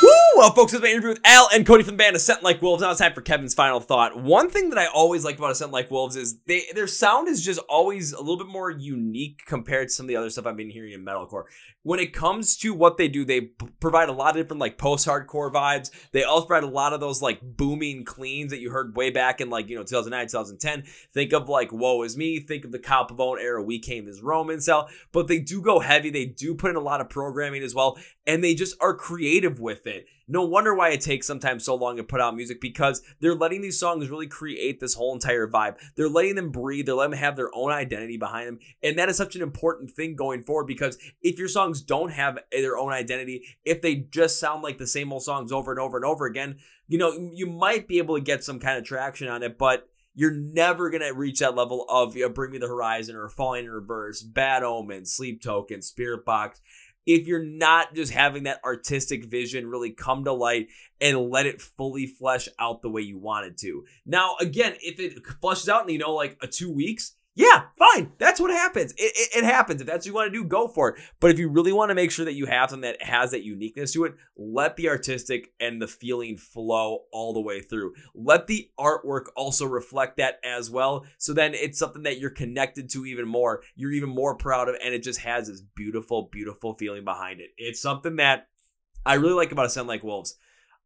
Woo! Well, folks, this is my interview with Al and Cody from the band A Scent Like Wolves. Now it's time for Kevin's final thought. One thing that I always like about A Scent Like Wolves is they their sound is just always a little bit more unique compared to some of the other stuff I've been hearing in metalcore. When it comes to what they do, they p- provide a lot of different like post-hardcore vibes. They also provide a lot of those like booming cleans that you heard way back in like you know 2009, 2010. Think of like Woe Is Me. Think of the Kyle Pavone era. We Came as Roman cell. But they do go heavy. They do put in a lot of programming as well, and they just are creative with it No wonder why it takes sometimes so long to put out music because they're letting these songs really create this whole entire vibe. They're letting them breathe, they're letting them have their own identity behind them. And that is such an important thing going forward because if your songs don't have their own identity, if they just sound like the same old songs over and over and over again, you know, you might be able to get some kind of traction on it, but you're never gonna reach that level of you know, Bring Me the Horizon or Falling in Reverse, Bad Omen, Sleep Token, Spiritbox. If you're not just having that artistic vision really come to light and let it fully flesh out the way you want it to. Now, again, if it flushes out in, you know, like a two weeks, yeah, fine. That's what happens. It, it, it, happens. If that's what you want to do, go for it. But if you really want to make sure that you have something that has that uniqueness to it, let the artistic and the feeling flow all the way through. Let the artwork also reflect that as well. So then it's something that you're connected to even more. You're even more proud of, and it just has this beautiful, beautiful feeling behind it. It's something that I really like about a Ascend Like Wolves.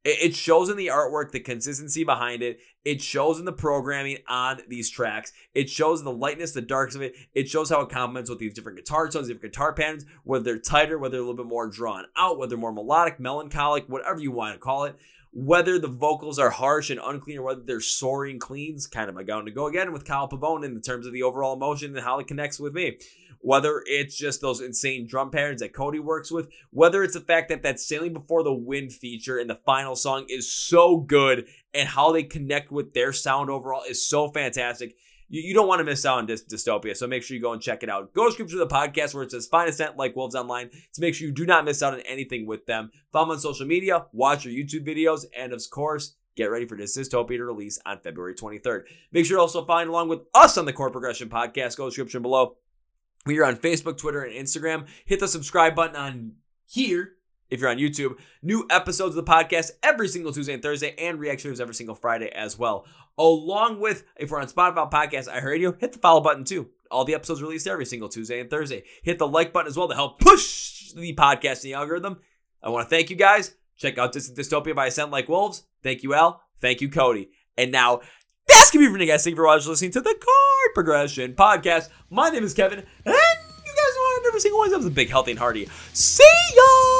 It shows in the artwork the consistency behind it. It shows in the programming on these tracks. It shows the lightness, the darks of it. It shows how it complements with these different guitar tones, different guitar patterns, whether they're tighter, whether they're a little bit more drawn out, whether more melodic, melancholic, whatever you want to call it. Whether the vocals are harsh and unclean or whether they're soaring cleans, kind of my going to go again with Kyle Pavone in terms of the overall emotion and how it connects with me whether it's just those insane drum patterns that Cody works with, whether it's the fact that that Sailing Before the Wind feature in the final song is so good and how they connect with their sound overall is so fantastic. You, you don't want to miss out on Dystopia, so make sure you go and check it out. Go subscribe to the podcast where it says Find A Scent Like Wolves Online to make sure you do not miss out on anything with them. Follow them on social media, watch your YouTube videos, and of course, get ready for Dystopia to release on February 23rd. Make sure to also find along with us on the Chord Progression Podcast. Go description below we are on Facebook, Twitter, and Instagram. Hit the subscribe button on here if you're on YouTube. New episodes of the podcast every single Tuesday and Thursday, and reactions every single Friday as well. Along with, if we're on Spotify Podcast, I heard you, hit the follow button too. All the episodes released every single Tuesday and Thursday. Hit the like button as well to help push the podcast in the algorithm. I want to thank you guys. Check out Distant Dystopia by A Scent Like Wolves. Thank you, Al. Thank you, Cody. And now that's gonna guys. Thank you for watching, listening to the Chord Progression Podcast. My name is Kevin, and you guys know I never single one of them big, healthy, and hearty. See ya!